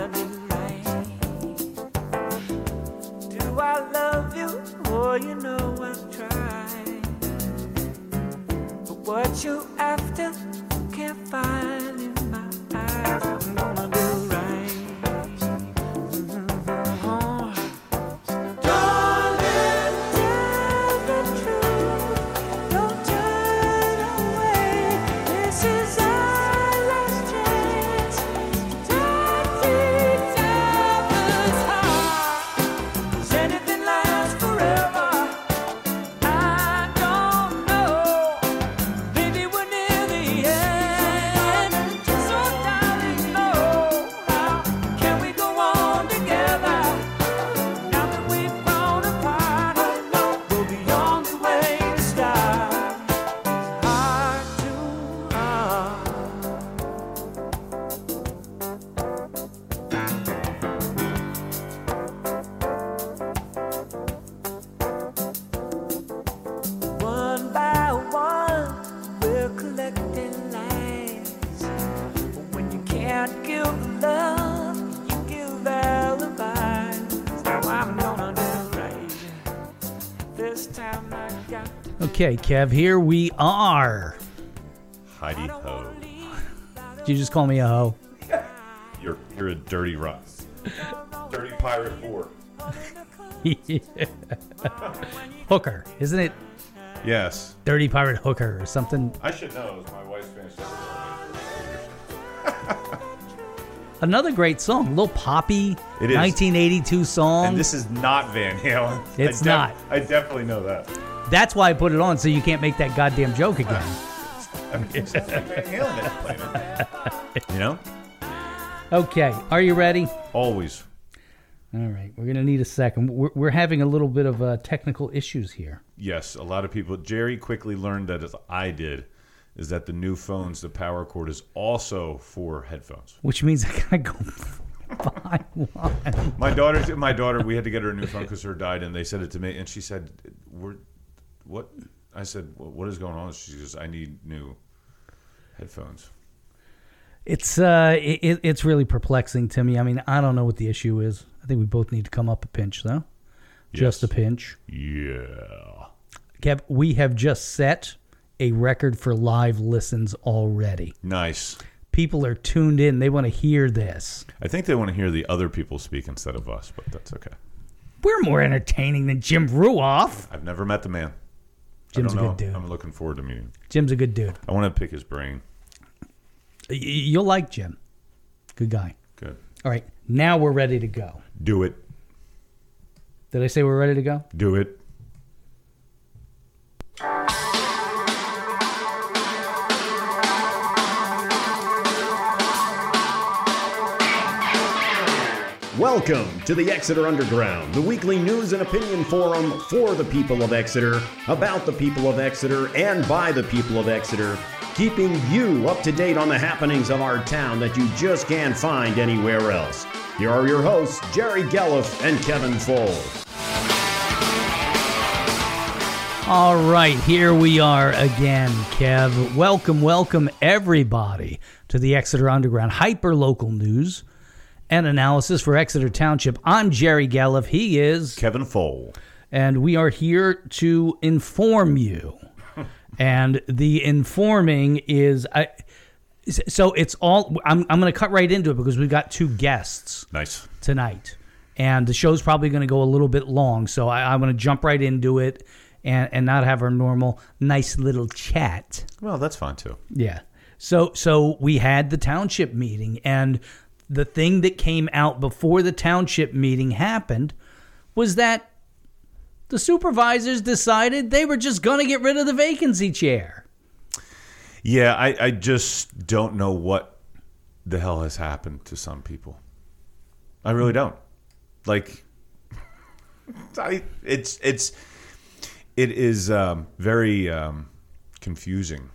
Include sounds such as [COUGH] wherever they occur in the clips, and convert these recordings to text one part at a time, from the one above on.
right. Do I love you? Oh, you know I'm trying. But what you Okay, Kev, here we are. Heidi Ho. Did you just call me a hoe? You're you're a dirty rock. dirty pirate whore. [LAUGHS] Hooker, isn't it? Yes. Dirty pirate hooker or something. I should know. It was my wife's fantasy. [LAUGHS] Another great song, little poppy, It is. 1982 song. And this is not Van Halen. It's I not. I definitely know that. That's why I put it on, so you can't make that goddamn joke again. I mean, it sounds like Van Halen that's playing it. You know? Okay, are you ready? Always. All right, we're gonna need a second. We're, we're having a little bit of uh, technical issues here. Yes, a lot of people. Jerry quickly learned that, as I did, is that the new phones, the power cord is also for headphones. which means I gotta go [LAUGHS] buy one. My daughter, my daughter, we had to get her a new phone because her died, and they said it to me, and she said, "We're what?" I said, "What what is going on?" She goes, "I need new headphones." It's uh, it, it's really perplexing to me. I mean, I don't know what the issue is. I think we both need to come up a pinch, though. Just a pinch. Yeah. Kev, we have just set a record for live listens already. Nice. People are tuned in. They want to hear this. I think they want to hear the other people speak instead of us, but that's okay. We're more entertaining than Jim Ruoff. I've never met the man. Jim's a don't good dude. I'm looking forward to meeting. him. Jim's a good dude. I want to pick his brain. Y- You'll like Jim. Good guy. Good. All right, now we're ready to go. Do it. Did I say we're ready to go? Do it. Welcome to the Exeter Underground, the weekly news and opinion forum for the people of Exeter, about the people of Exeter, and by the people of Exeter, keeping you up to date on the happenings of our town that you just can't find anywhere else. Here are your hosts, Jerry Gelliff and Kevin Fole. All right, here we are again, Kev. Welcome, welcome everybody to the Exeter Underground hyper local news and analysis for Exeter Township. I'm Jerry Galliff. He is, Kevin Fole. and we are here to inform you. and the informing is, I, so it's all. I'm I'm going to cut right into it because we've got two guests Nice. tonight, and the show's probably going to go a little bit long. So I, I'm going to jump right into it and and not have our normal nice little chat. Well, that's fine too. Yeah. So so we had the township meeting, and the thing that came out before the township meeting happened was that the supervisors decided they were just going to get rid of the vacancy chair. Yeah, I, I just don't know what the hell has happened to some people. I really don't. Like, [LAUGHS] I it's it's it is um, very um, confusing.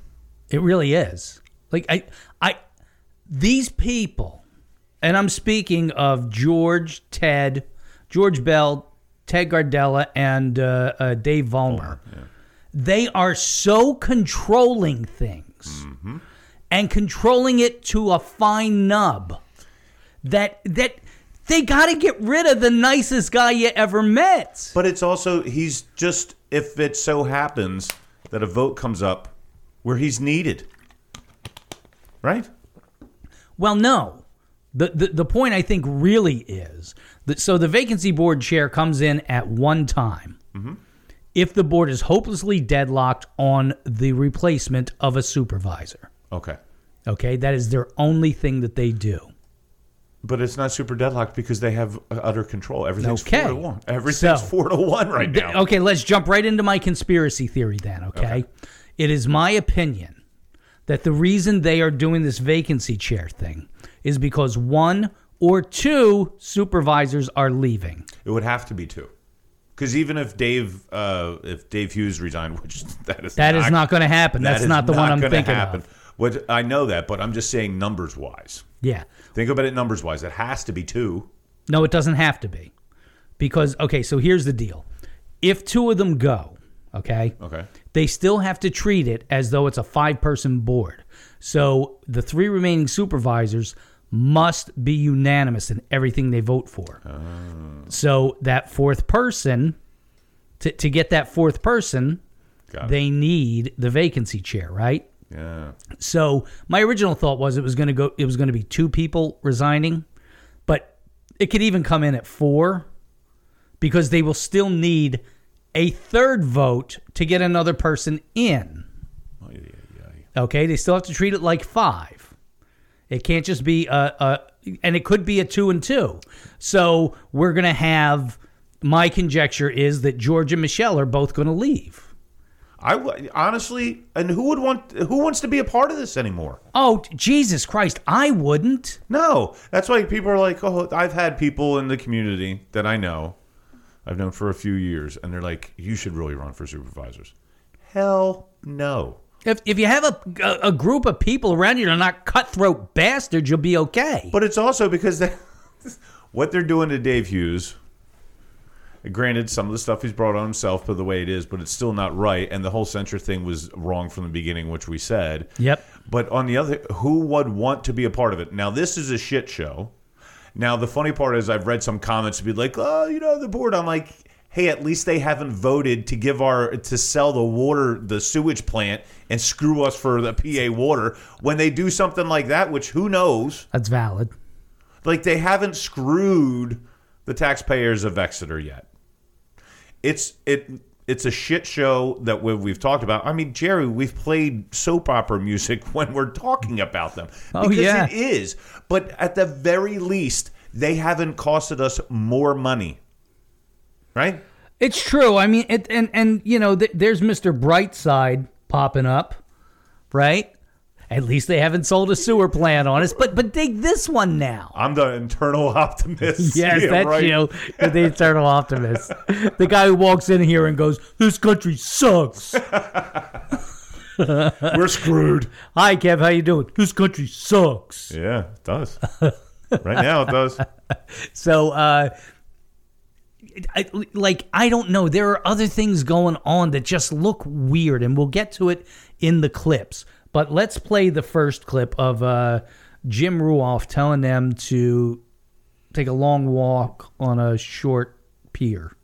It really is. Like I I these people and I'm speaking of George, Ted, George Bell, Ted Gardella, and uh, uh, Dave Vollmer. They are so controlling things and controlling it to a fine nub that that they got to get rid of the nicest guy you ever met. But it's also he's just if it so happens that a vote comes up where he's needed, right? Well, no. The, the the point I think really is that so the vacancy board chair comes in at one time. Mm-hmm. If the board is hopelessly deadlocked on the replacement of a supervisor, Okay, okay, that is their only thing that they do. but it's not super deadlocked because they have uh, utter control. Everything's Okay. four to one. Everything's So- four to one right Th- now. Okay, let's jump right into my conspiracy theory then, okay? It is my opinion that the reason they are doing this vacancy chair thing is because one or two supervisors are leaving. It would have to be two. Because even if Dave, uh, if Dave Hughes resigned, [LAUGHS] which that is That is not going to happen. That's not the one I'm thinking happen. of. What I know that, but I'm just saying numbers wise. Yeah. Think about it numbers wise. It has to be two. No, it doesn't have to be. Because okay, so here's the deal. If two of them go, okay? Okay. they still have to treat it as though it's a five person board. So the three remaining supervisors must be unanimous in everything they vote for. Oh. So that fourth person, to, to get that fourth person, they need the vacancy chair, right? Yeah. So my original thought was it was going to go. It was going to be two people resigning, but it could even come in at four because they will still need a third vote to get another person in. Oh, yeah, yeah, yeah. Okay, they still have to treat it like five. It can't just be a, a and it could be a two and two. So we're going to have. My conjecture is that George and Michelle are both going to leave. I w- honestly, and who would want? Who wants to be a part of this anymore? Oh Jesus Christ! I wouldn't. No, that's why people are like, oh, I've had people in the community that I know, I've known for a few years, and they're like, you should really run for supervisors. Hell no. If, if you have a, a, group of people around you that are not cutthroat bastards, you'll be okay. But it's also because they, [LAUGHS] what they're doing to Dave Hughes. Granted, some of the stuff he's brought on himself, but the way it is, but it's still not right. And the whole censure thing was wrong from the beginning, which we said. Yep. But on the other, who would want to be a part of it? Now, this is a shit show. Now, the funny part is, I've read some comments to be like, "Oh, you know, the board." I'm like, "Hey, at least they haven't voted to give our to sell the water, the sewage plant, and screw us for the PA water." When they do something like that, which who knows, That's valid. like they haven't screwed the taxpayers of Exeter yet. It's it it's a shit show that we- we've talked about. I mean, Jerry, we've played soap opera music [LAUGHS] when we're talking about them Oh, because yeah. it is. But at the very least, they haven't costed us more money, right? It's true. I mean, it, and and you know, th- there's Mr. Brightside popping up, right? At least they haven't sold a sewer plant on us. But but dig this one now. I'm the internal [LAUGHS] optimist. Yes, Yeah, that's right. you, You're [LAUGHS] the internal optimist, the guy who walks in here and goes, "This country sucks." [LAUGHS] We're screwed. Hi, Kev, how you doing? This country sucks. Yeah, it does. right now, it does. So, uh, I, like, I don't know. There are other things going on that just look weird, and we'll get to it in the clips. But let's play the first clip of uh, Jim Ruoff telling them to take a long walk on a short pier.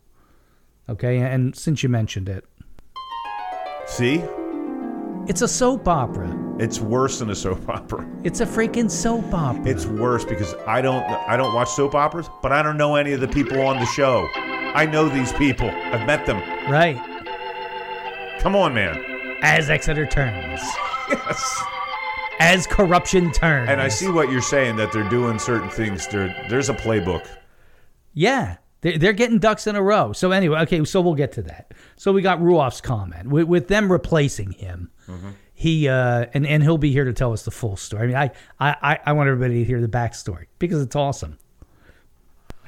Okay, and since you mentioned it, See, it's a soap opera. it's worse than a soap [LAUGHS] opera. It's a freaking soap opera. It's worse because I don't I don't watch soap operas, but I don't know any of the people on the show. I know these people. I've met them. right. Come on, man. As Exeter turns, Yes. as corruption turns, And I see what you're saying that they're doing certain things. There, there's a playbook. Yeah, they're, they're getting ducks in a row. So anyway, okay, so we'll get to that. So we got Ruoff's comment with, with them replacing him. He uh, and and he'll be here to tell us the full story. I mean, I I I want everybody to hear the backstory because it's awesome.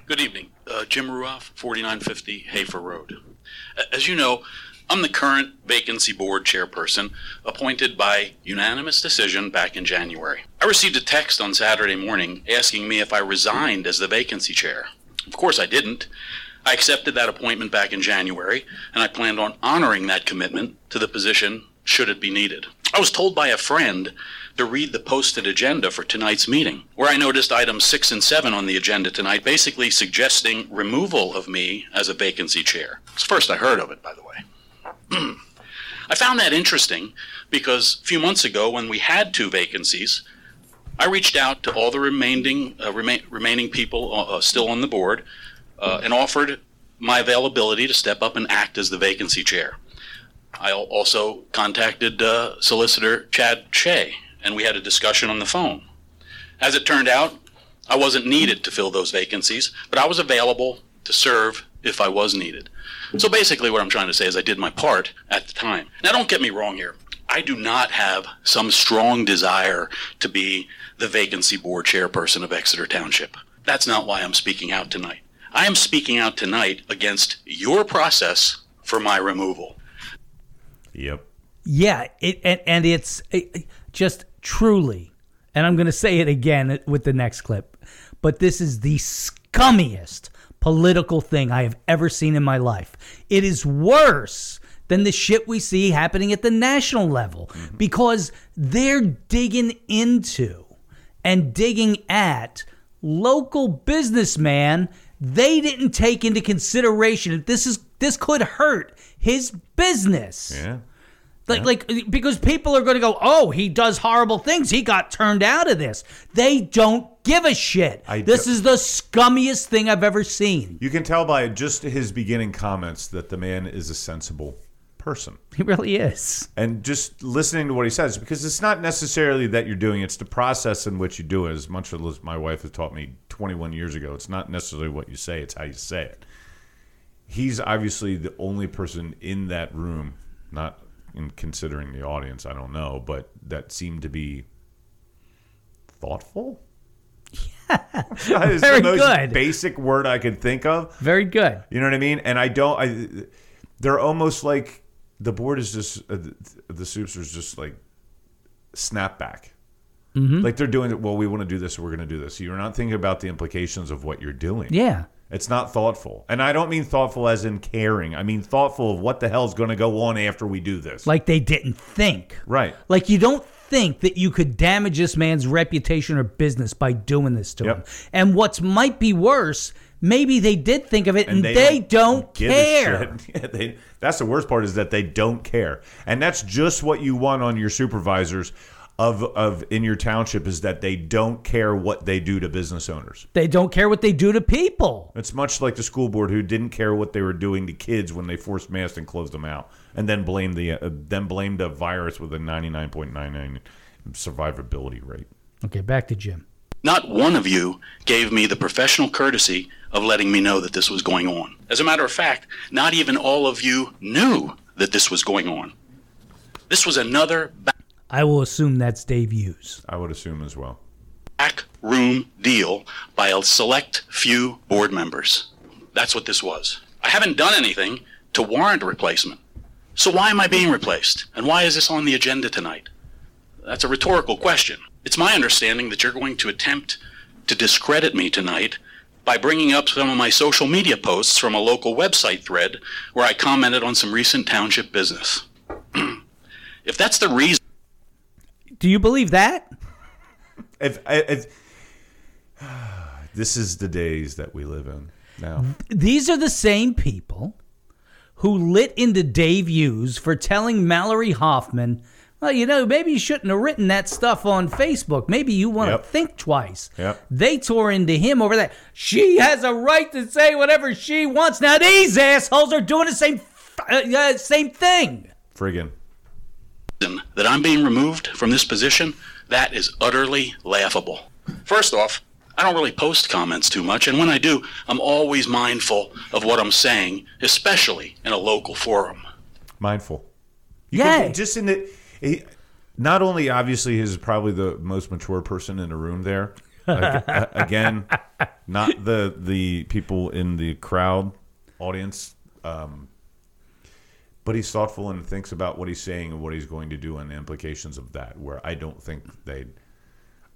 Good evening. Uh, Jim Ruoff, 4950 Hafer Road. As you know, I'm the current vacancy board chairperson appointed by unanimous decision back in January. I received a text on Saturday morning asking me if I resigned as the vacancy chair. Of course, I didn't. I accepted that appointment back in January, and I planned on honoring that commitment to the position should it be needed. I was told by a friend to read the posted agenda for tonight's meeting, where I noticed items six and seven on the agenda tonight, basically suggesting removal of me as a vacancy chair. It's the first I heard of it, by the way. [CLEARS THROAT] I found that interesting because a few months ago, when we had two vacancies, I reached out to all the remaining uh, rema- remaining people uh, uh, still on the board uh, and offered my availability to step up and act as the vacancy chair. I also contacted uh, solicitor Chad Shea, and we had a discussion on the phone. As it turned out, I wasn't needed to fill those vacancies, but I was available to serve if I was needed. So basically, what I'm trying to say is I did my part at the time. Now, don't get me wrong here. I do not have some strong desire to be the vacancy board chairperson of Exeter Township. That's not why I'm speaking out tonight. I am speaking out tonight against your process for my removal. Yep. Yeah, it and, and it's it, just truly, and I'm going to say it again with the next clip, but this is the scummiest political thing I have ever seen in my life. It is worse than the shit we see happening at the national level mm-hmm. because they're digging into and digging at local businessman they didn't take into consideration that this is this could hurt his business. Yeah. Like, like because people are going to go, oh, he does horrible things. He got turned out of this. They don't give a shit. I this do- is the scummiest thing I've ever seen. You can tell by just his beginning comments that the man is a sensible person. He really is. And just listening to what he says, because it's not necessarily that you're doing, it's the process in which you do it. As much as my wife has taught me 21 years ago, it's not necessarily what you say, it's how you say it. He's obviously the only person in that room, not in considering the audience, I don't know, but that seemed to be thoughtful. Yeah. [LAUGHS] that is Very the most good. basic word I could think of. Very good. You know what I mean? And I don't. I they're almost like the board is just uh, the, the just like snapback. Mm-hmm. Like they're doing it. Well, we want to do this. So we're going to do this. You're not thinking about the implications of what you're doing. Yeah. It's not thoughtful, and I don't mean thoughtful as in caring. I mean thoughtful of what the hell's going to go on after we do this. Like they didn't think. right. Like you don't think that you could damage this man's reputation or business by doing this to Yep. him. And what's might be worse, maybe they did think of it and, and they, don't, give a care. [LAUGHS] Yeah, they- that's the worst part is that they don't care, and that's just what you want on your supervisors of of in your township is that they don't care what they do to business owners. They don't care what they do to people. It's much like the school board who didn't care what they were doing to kids when they forced masks and closed them out, and then blamed the uh, then blamed a virus with a ninety nine point nine nine survivability rate. Okay, back to Jim. Not one of you gave me the professional courtesy of letting me know that this was going on. As a matter of fact, not even all of you knew that this was going on. This was another I will assume that's Dave Hughes. I would assume as well. back room deal by a select few board members. That's what this was. I haven't done anything to warrant replacement. So why am I being replaced? And why is this on the agenda tonight? That's a rhetorical question. It's my understanding that you're going to attempt to discredit me tonight by bringing up some of my social media posts from a local website thread where I commented on some recent township business. [CLEARS THROAT] if that's the reason Do you believe that? If, if [SIGHS] this is the days that we live in now. These are the same people who lit into Dave Hughes for telling Mallory Hoffman, well, you know, maybe you shouldn't have written that stuff on Facebook. Maybe you want Yep. to think twice. Yep. They tore into him over that. She has a right to say whatever she wants. Now these assholes are doing the same, uh, uh, same thing. Friggin'. that I'm being removed from this position, that is utterly laughable. First off, I don't really post comments too much, and when I do, I'm always mindful of what I'm saying, especially in a local forum. mindful. You Yeah. just in the, he, not only obviously he's probably the most mature person in the room there. [LAUGHS] Again, not the the people in the crowd audience, um, but he's thoughtful and thinks about what he's saying and what he's going to do and the implications of that. Where I don't think they.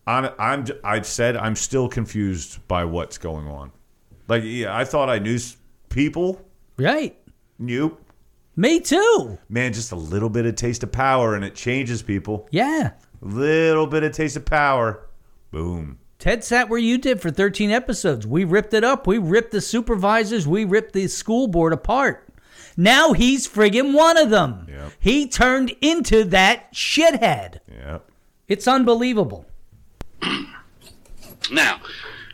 I'm, I'm I said I'm still confused by what's going on. Like yeah, I thought I knew people Right. knew Me too. Man, just a little bit of taste of power and it changes people. Yeah. Little bit of taste of power. Boom. Ted sat where you did for 13 episodes. We ripped it up. We ripped the supervisors. We ripped the school board apart. Now he's friggin' one of them. Yep. He turned into that shithead. Yep. It's unbelievable. Now,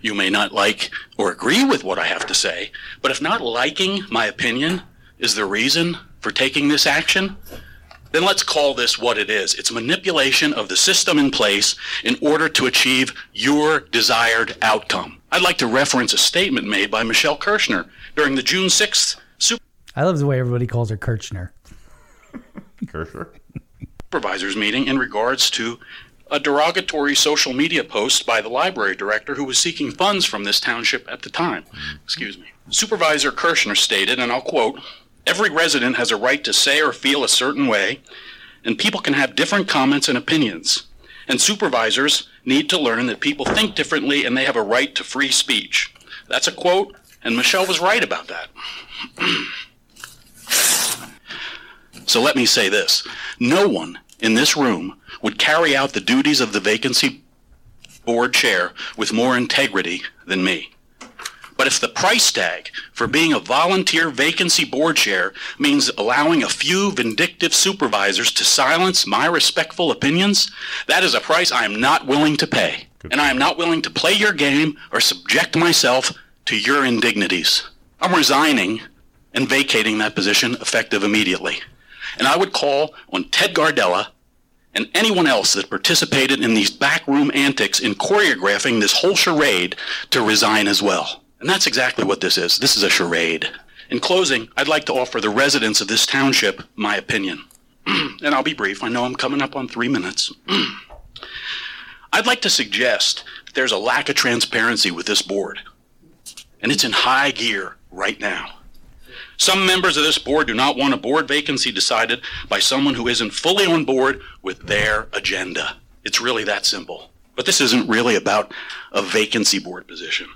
you may not like or agree with what I have to say, but if not liking my opinion is the reason for taking this action, then let's call this what it is. It's manipulation of the system in place in order to achieve your desired outcome. I'd like to reference a statement made by Michelle Kirshner during the June 6th I love the way everybody calls her Kirchner. Kirscher. supervisors meeting in regards to a derogatory social media post by the library director who was seeking funds from this township at the time. Mm-hmm. Excuse me. Supervisor Kirshner stated, and I'll quote, Every resident has a right to say or feel a certain way, and people can have different comments and opinions. And supervisors need to learn that people think differently and they have a right to free speech. That's a quote, and Michelle was right about that. [CLEARS THROAT] So let me say this no one in this room would carry out the duties of the vacancy board chair with more integrity than me. But if the price tag for being a volunteer vacancy board chair means allowing a few vindictive supervisors to silence my respectful opinions, that is a price I am not willing to pay. And I am not willing to play your game or subject myself to your indignities. I'm resigning and vacating that position effective immediately. And I would call on Ted Gardella and anyone else that participated in these backroom antics in choreographing this whole charade to resign as well. And that's exactly what this is. This is a charade. In closing, I'd like to offer the residents of this township my opinion. [CLEARS THROAT] and I'll be brief. I know I'm coming up on three minutes. [CLEARS THROAT] I'd like to suggest that there's a lack of transparency with this board. And it's in high gear right now. Some members of this board do not want a board vacancy decided by someone who isn't fully on board with their agenda. It's really that simple. But this isn't really about a vacancy board position.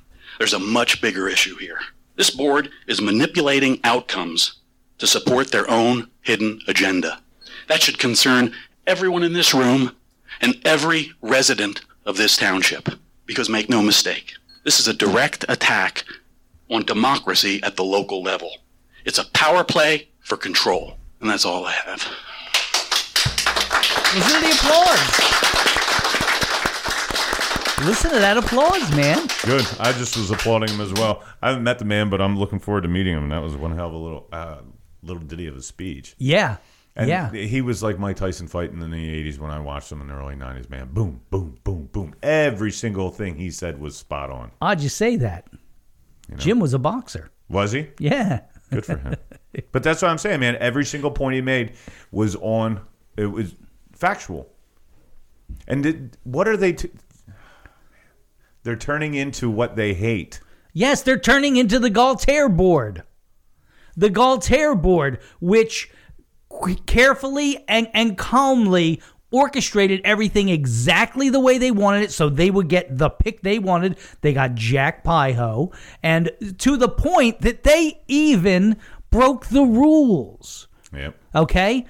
There's a much bigger issue here. This board is manipulating outcomes to support their own hidden agenda. That should concern everyone in this room and every resident of this township. Because make no mistake, this is a direct attack on democracy at the local level. It's a power play for control. And that's all I have. Listen to the applause. Listen to that applause, man. Good. I just was applauding him as well. I haven't met the man, but I'm looking forward to meeting him. And that was one hell of a little uh, little ditty of a speech. Yeah. And yeah. he was like Mike Tyson fighting in the 80s when I watched him in the early 90s, man. Boom, boom, boom, boom. Every single thing he said was spot on. Odd you say that. Jim was a boxer. Was he? Yeah. Good for him. [LAUGHS] but that's what I'm saying, man. Every single point he made was on, it was factual. And did, what are they? T- They're turning into what they hate. Yes, they're turning into the Galtair board. The Galtair board, which carefully and, and calmly orchestrated everything exactly the way they wanted it so they would get the pick they wanted. They got Jack Pyho, and to the point that they even broke the rules. Yep. Okay?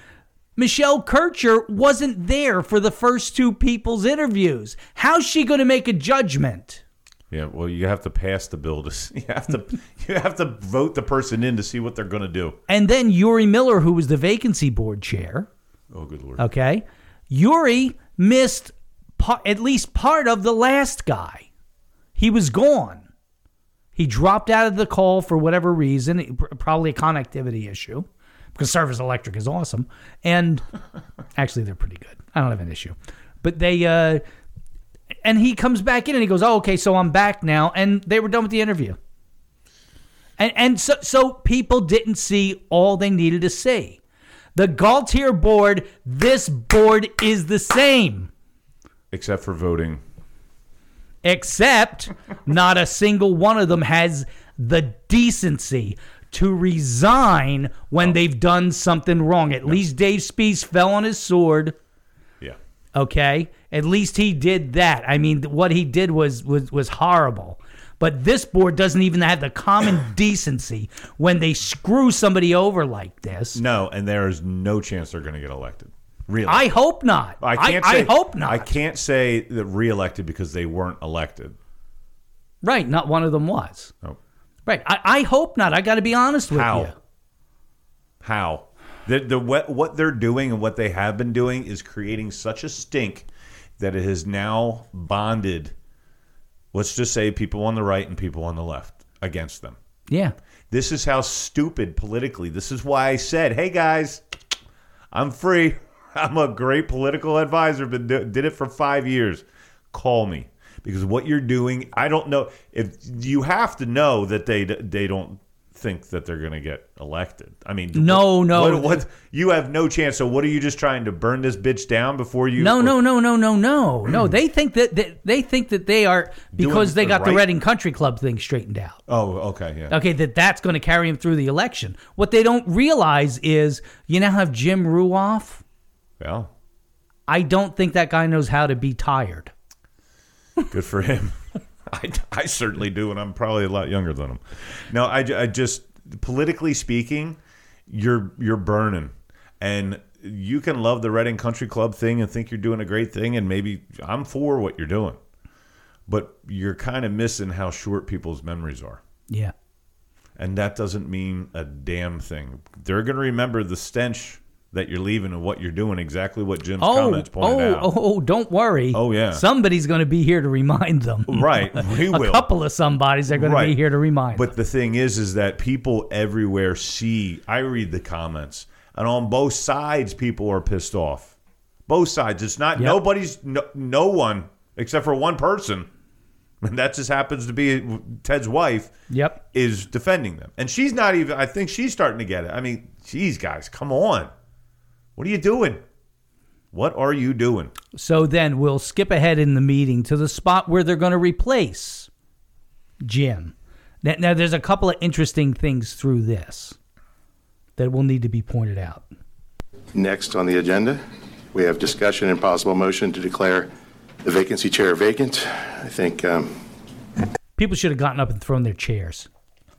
Michelle Kircher wasn't there for the first two people's interviews. How's she going to make a judgment? Yeah. Well, you have to pass the bill to. see- [LAUGHS] You have to. you have to vote the person in to see what they're going to do. And then Yuri Miller, who was the vacancy board chair, Oh, good lord. okay? Yuri missed pa- at least part of the last guy. He was gone. He dropped out of the call for whatever reason, probably a connectivity issue, because Service Electric is awesome. And actually, they're pretty good. I don't have an issue. But they, uh, and he comes back in and he goes, oh, okay, so I'm back now. And they were done with the interview. And, and so, so people didn't see all they needed to see. The Galtier board, this board is the same, Except for voting. except not a single one of them has the decency to resign when oh. they've done something wrong. At least Dave Spees fell on his sword. Yeah. Okay, at least he did that. I mean, what he did was was was horrible. But this board doesn't even have the common [COUGHS] decency when they screw somebody over like this. No, and there is no chance they're going to get elected. Really, I hope not. I I, can't. I say, hope not. I can't say that reelected because they weren't elected. Right, not one of them was. No. Right, I, I hope not. I got to be honest with How? you. How? The, the what, what they're doing and what they have been doing is creating such a stink that it has now bonded. Let's just say people on the right and people on the left against them. Yeah. This is how stupid politically. This is why I said, "Hey guys, I'm free. [LAUGHS] I'm a great political advisor. Been do- did it for five years. Call me because what you're doing. I don't know if you have to know that they they don't think that they're going to get elected. I mean, No, what- no. What, what you have no chance. So what are you just trying to burn this bitch down before you? No, no, no, no, no, no, no. Mm. They think that, that they think that they are because they the got the right- Reading Country Club thing straightened out. Oh, okay, yeah. Okay, that that's going to carry him through the election. What they don't realize is you now have Jim Ruoff. Well, I don't think that guy knows how to be tired. Good for him. [LAUGHS] I, I certainly do, and I'm probably a lot younger than him. No, I, I just politically speaking, you're you're burning, and you can love the Reading Country Club thing and think you're doing a great thing, and maybe I'm for what you're doing, but you're kind of missing how short people's memories are. Yeah. And that doesn't mean a damn thing. They're going to remember the stench that you're leaving and what you're doing, exactly what Jim's Oh, comments pointed oh, out. oh, oh, don't worry. Oh, yeah. Somebody's going to be here to remind them. Right, [LAUGHS] we a will. A couple of somebodies are going to be here to remind them. But the thing is, is that people everywhere see. I read the comments, and on both sides, people are pissed off. Both sides. It's not Yep. nobody's. No, no one except for one person, [LAUGHS] and that just happens to be Ted's wife. Yep. is defending them, and she's not even. I think she's starting to get it. I mean, geez, guys, come on. What are you doing? What are you doing? So then we'll skip ahead in the meeting to the spot where they're going to replace Jim. Now, now, there's a couple of interesting things through this that will need to be pointed out. Next on the agenda, we have discussion and possible motion to declare the vacancy chair vacant. I think um, People should have gotten up and thrown their chairs.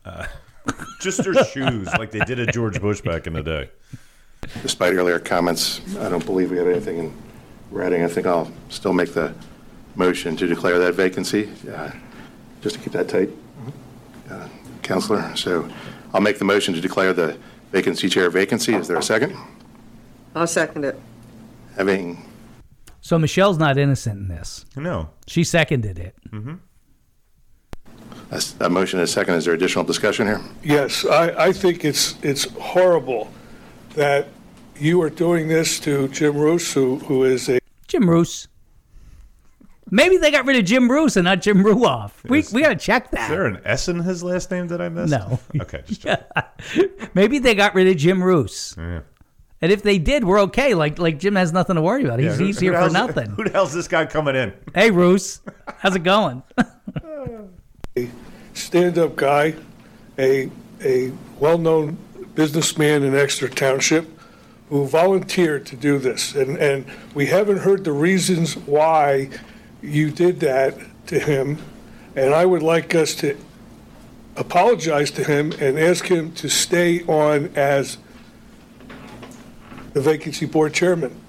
[LAUGHS] Just their shoes, like they did at George Bush back in the day. Despite earlier comments, I don't believe we have anything in writing. I think I'll still make the motion to declare that vacancy, uh, just to keep that tight, uh, Counselor. So I'll make the motion to declare the vacancy chair vacancy. Is there a second? I'll second it. Having So Michelle's not innocent in this. No, She seconded it. a a motion and a second, is there additional discussion here? Yes, I, I think it's, it's horrible that you are doing this to Jim Roos, who, who is a Jim Roos. Maybe they got rid of Jim Roos and not Jim Ruoff. We, Is- we got to check is that. there an S in his last name that I missed? No. Okay, just [LAUGHS] Maybe they got rid of Jim Roos. yeah. And if they did, we're okay. Like like Jim has nothing to worry about. He's, Yeah, who- he's here for nothing. [LAUGHS] Who the hell's this guy coming in? Hey, Roos. How's it going? [LAUGHS] A stand-up guy, a, a well-known businessman in Exeter Township who volunteered to do this. And, and we haven't heard the reasons why you did that to him. And I would like us to apologize to him and ask him to stay on as the vacancy board chairman.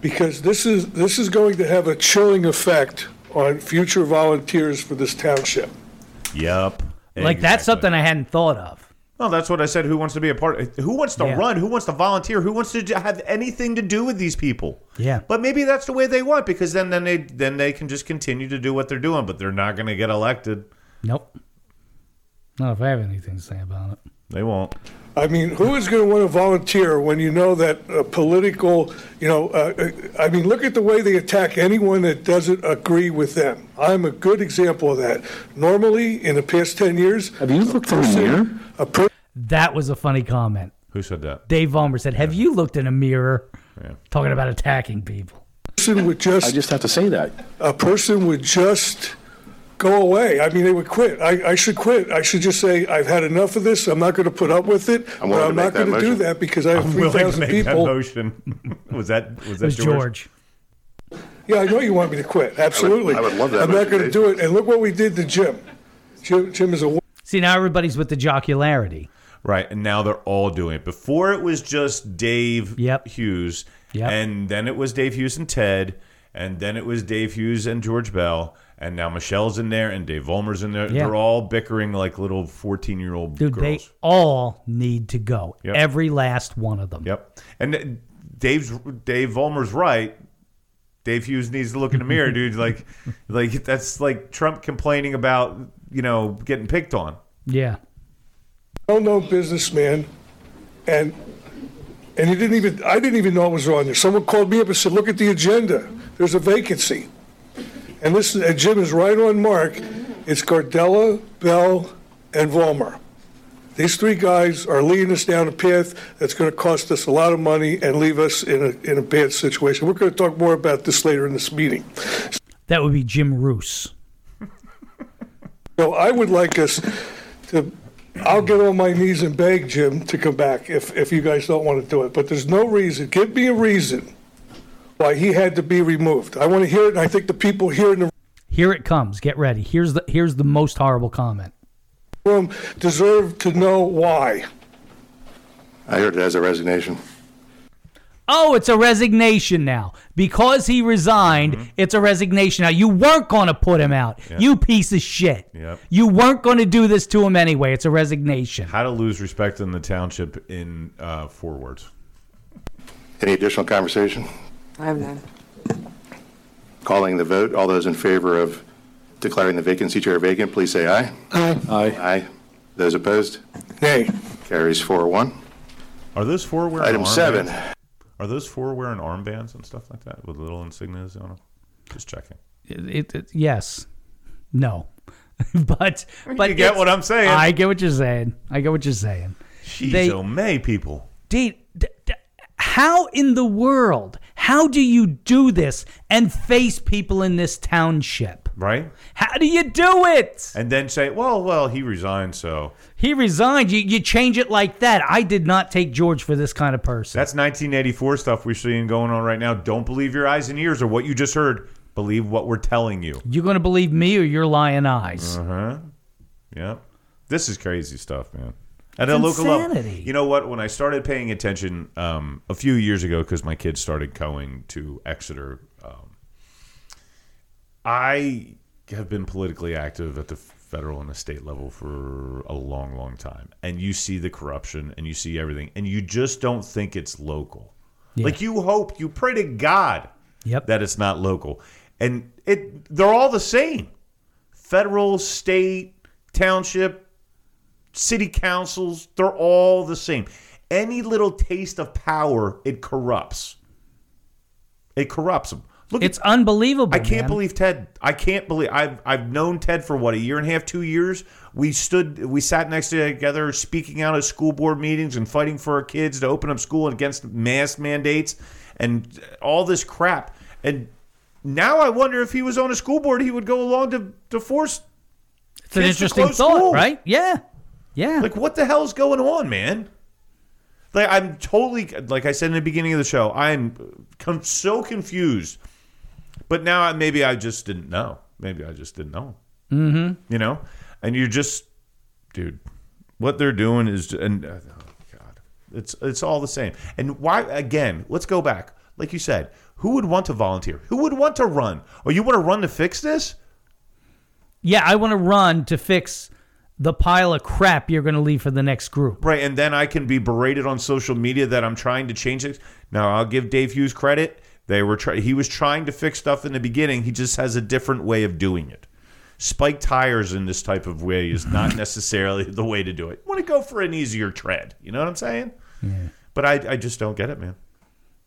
Because this is, this is going to have a chilling effect on future volunteers for this township. Yep. Like that's something I hadn't thought of. No, that's what I said. Who wants to be a part? Who wants to Yeah. run? Who wants to volunteer? Who wants to have anything to do with these people? Yeah. But maybe that's the way they want because then then they then they can just continue to do what they're doing, but they're not going to get elected. Nope. Not if I have anything to say about it. They won't. I mean, who is going to want to volunteer when you know that uh, political, you know, uh, uh, I mean, look at the way they attack anyone that doesn't agree with them. I'm a good example of that. Normally, in the past 10 years, Have you looked in the mirror? a person That was a funny comment. Who said that? Dave Vollmer said, "Have you looked in a mirror?" Yeah. Talking about attacking people. Person would just, I just have to say that. a person would just go away. I mean, they would quit. I, I should quit. I should just say, I've had enough of this. I'm not going to put up with it. I'm but willing to I'm make not that going to do motion. that because I have I'm willing to 3,000 make that motion. [LAUGHS] was that was that was George. Yeah, I know you want me to quit. Absolutely. I would love that I'm not going to do it. And look what we did to Jim. Jim, Jim is a See, now everybody's with the jocularity. Right, and now they're all doing it. Before it was just Dave Yep. Hughes, Yep. and then it was Dave Hughes and Ted, and then it was Dave Hughes and George Bell, and now Michelle's in there and Dave Vollmer's in there. Yeah. They're all bickering like little fourteen-year-old Dude, girls. they all need to go. Yep. Every last one of them. Yep, and Dave's Dave Vollmer's right. Dave Hughes needs to look in the mirror, dude. [LAUGHS] Like, like that's like Trump complaining about you know getting picked on. Yeah. well-known businessman, and and he didn't even I didn't even know it was on there. Someone called me up and said, "Look at the agenda. There's a vacancy." And this uh, and Jim is right on mark. Mm-hmm. It's Gardella, Bell, and Vollmer. These three guys are leading us down a path that's going to cost us a lot of money and leave us in a in a bad situation. We're going to talk more about this later in this meeting. That would be Jim Roos. So I would like us to, I'll get on my knees and beg Jim to come back if, if you guys don't want to do it. But there's no reason, give me a reason why he had to be removed. I want to hear it, and I think the people here in the Here it comes. Get ready. Here's the here's the most horrible comment. room deserve to know why. I heard it as a resignation. Oh, it's a resignation now. Because he resigned, Mm-hmm. it's a resignation now. You weren't going to put him out. You piece of shit. Yep. You weren't going to do this to him anyway. It's a resignation. How to lose respect in the township in uh, four words. Any additional conversation? I have none. Calling the vote, all those in favor of declaring the vacancy chair vacant, please say aye. Aye. Aye. Aye. Those opposed? Nay. Carries 4-1. Are those four wearing Item armbands? seven. Are those four wearing armbands and stuff like that with little insignias on them? Just checking. It, it- it- yes. No. but [LAUGHS] but You get it's- what I'm saying. I get what you're saying. I get what you're saying. Jeez, They- oh May people. D, d, d- how in the world? How do you do this and face people in this township? Right? How do you do it? And then say, well, well, he resigned, so He resigned. You, you change it like that. I did not take George for this kind of person. that's 1984 stuff we're seeing going on right now. Don't believe your eyes and ears or what you just heard. Believe what we're telling you. You're going to believe me or your lying eyes? Uh huh. Yeah. This is crazy stuff, man. At a local level, you know what? When I started paying attention um, a few years ago, because my kids started going to Exeter, um, I have been politically active at the federal and the state level for a long, long time, and you see the corruption and you see everything, and you just don't think it's local. Like you hope, you pray to God Yep. that it's not local, and it they're all the same. Federal, state, township, city councils, they're all the same. Any little taste of power, it corrupts. It corrupts them. Look, It's unbelievable. I can't man. believe Ted. I can't believe I've I've known Ted for what a year and a half, two years. We stood, we sat next to together, speaking out at school board meetings and fighting for our kids to open up school and against mask mandates and all this crap. And now I wonder if he was on a school board, he would go along to to force. It's an interesting thought, schools. right? Yeah. Yeah. Like, what the hell is going on, man? Like, I'm totally, like I said in the beginning of the show, I'm com- so confused. But now I, maybe I just didn't know. Maybe I just didn't know. Mm-hmm. You know, and you're just, dude, what they're doing is, and uh, oh god, it's it's all the same. And why? Again, let's go back. Like you said, who would want to volunteer? Who would want to run? Or you want to run to fix this? yeah, I want to run to fix the pile of crap you're going to leave for the next group. Right, and then I can be berated on social media that I'm trying to change it. Now I'll give Dave Hughes credit. They were try- he was trying to fix stuff in the beginning. He just has a different way of doing it. Spike tires in this type of way is not [LAUGHS] necessarily the way to do it. want to go for an easier tread. You know what I'm saying? Yeah. But I, I just don't get it, man.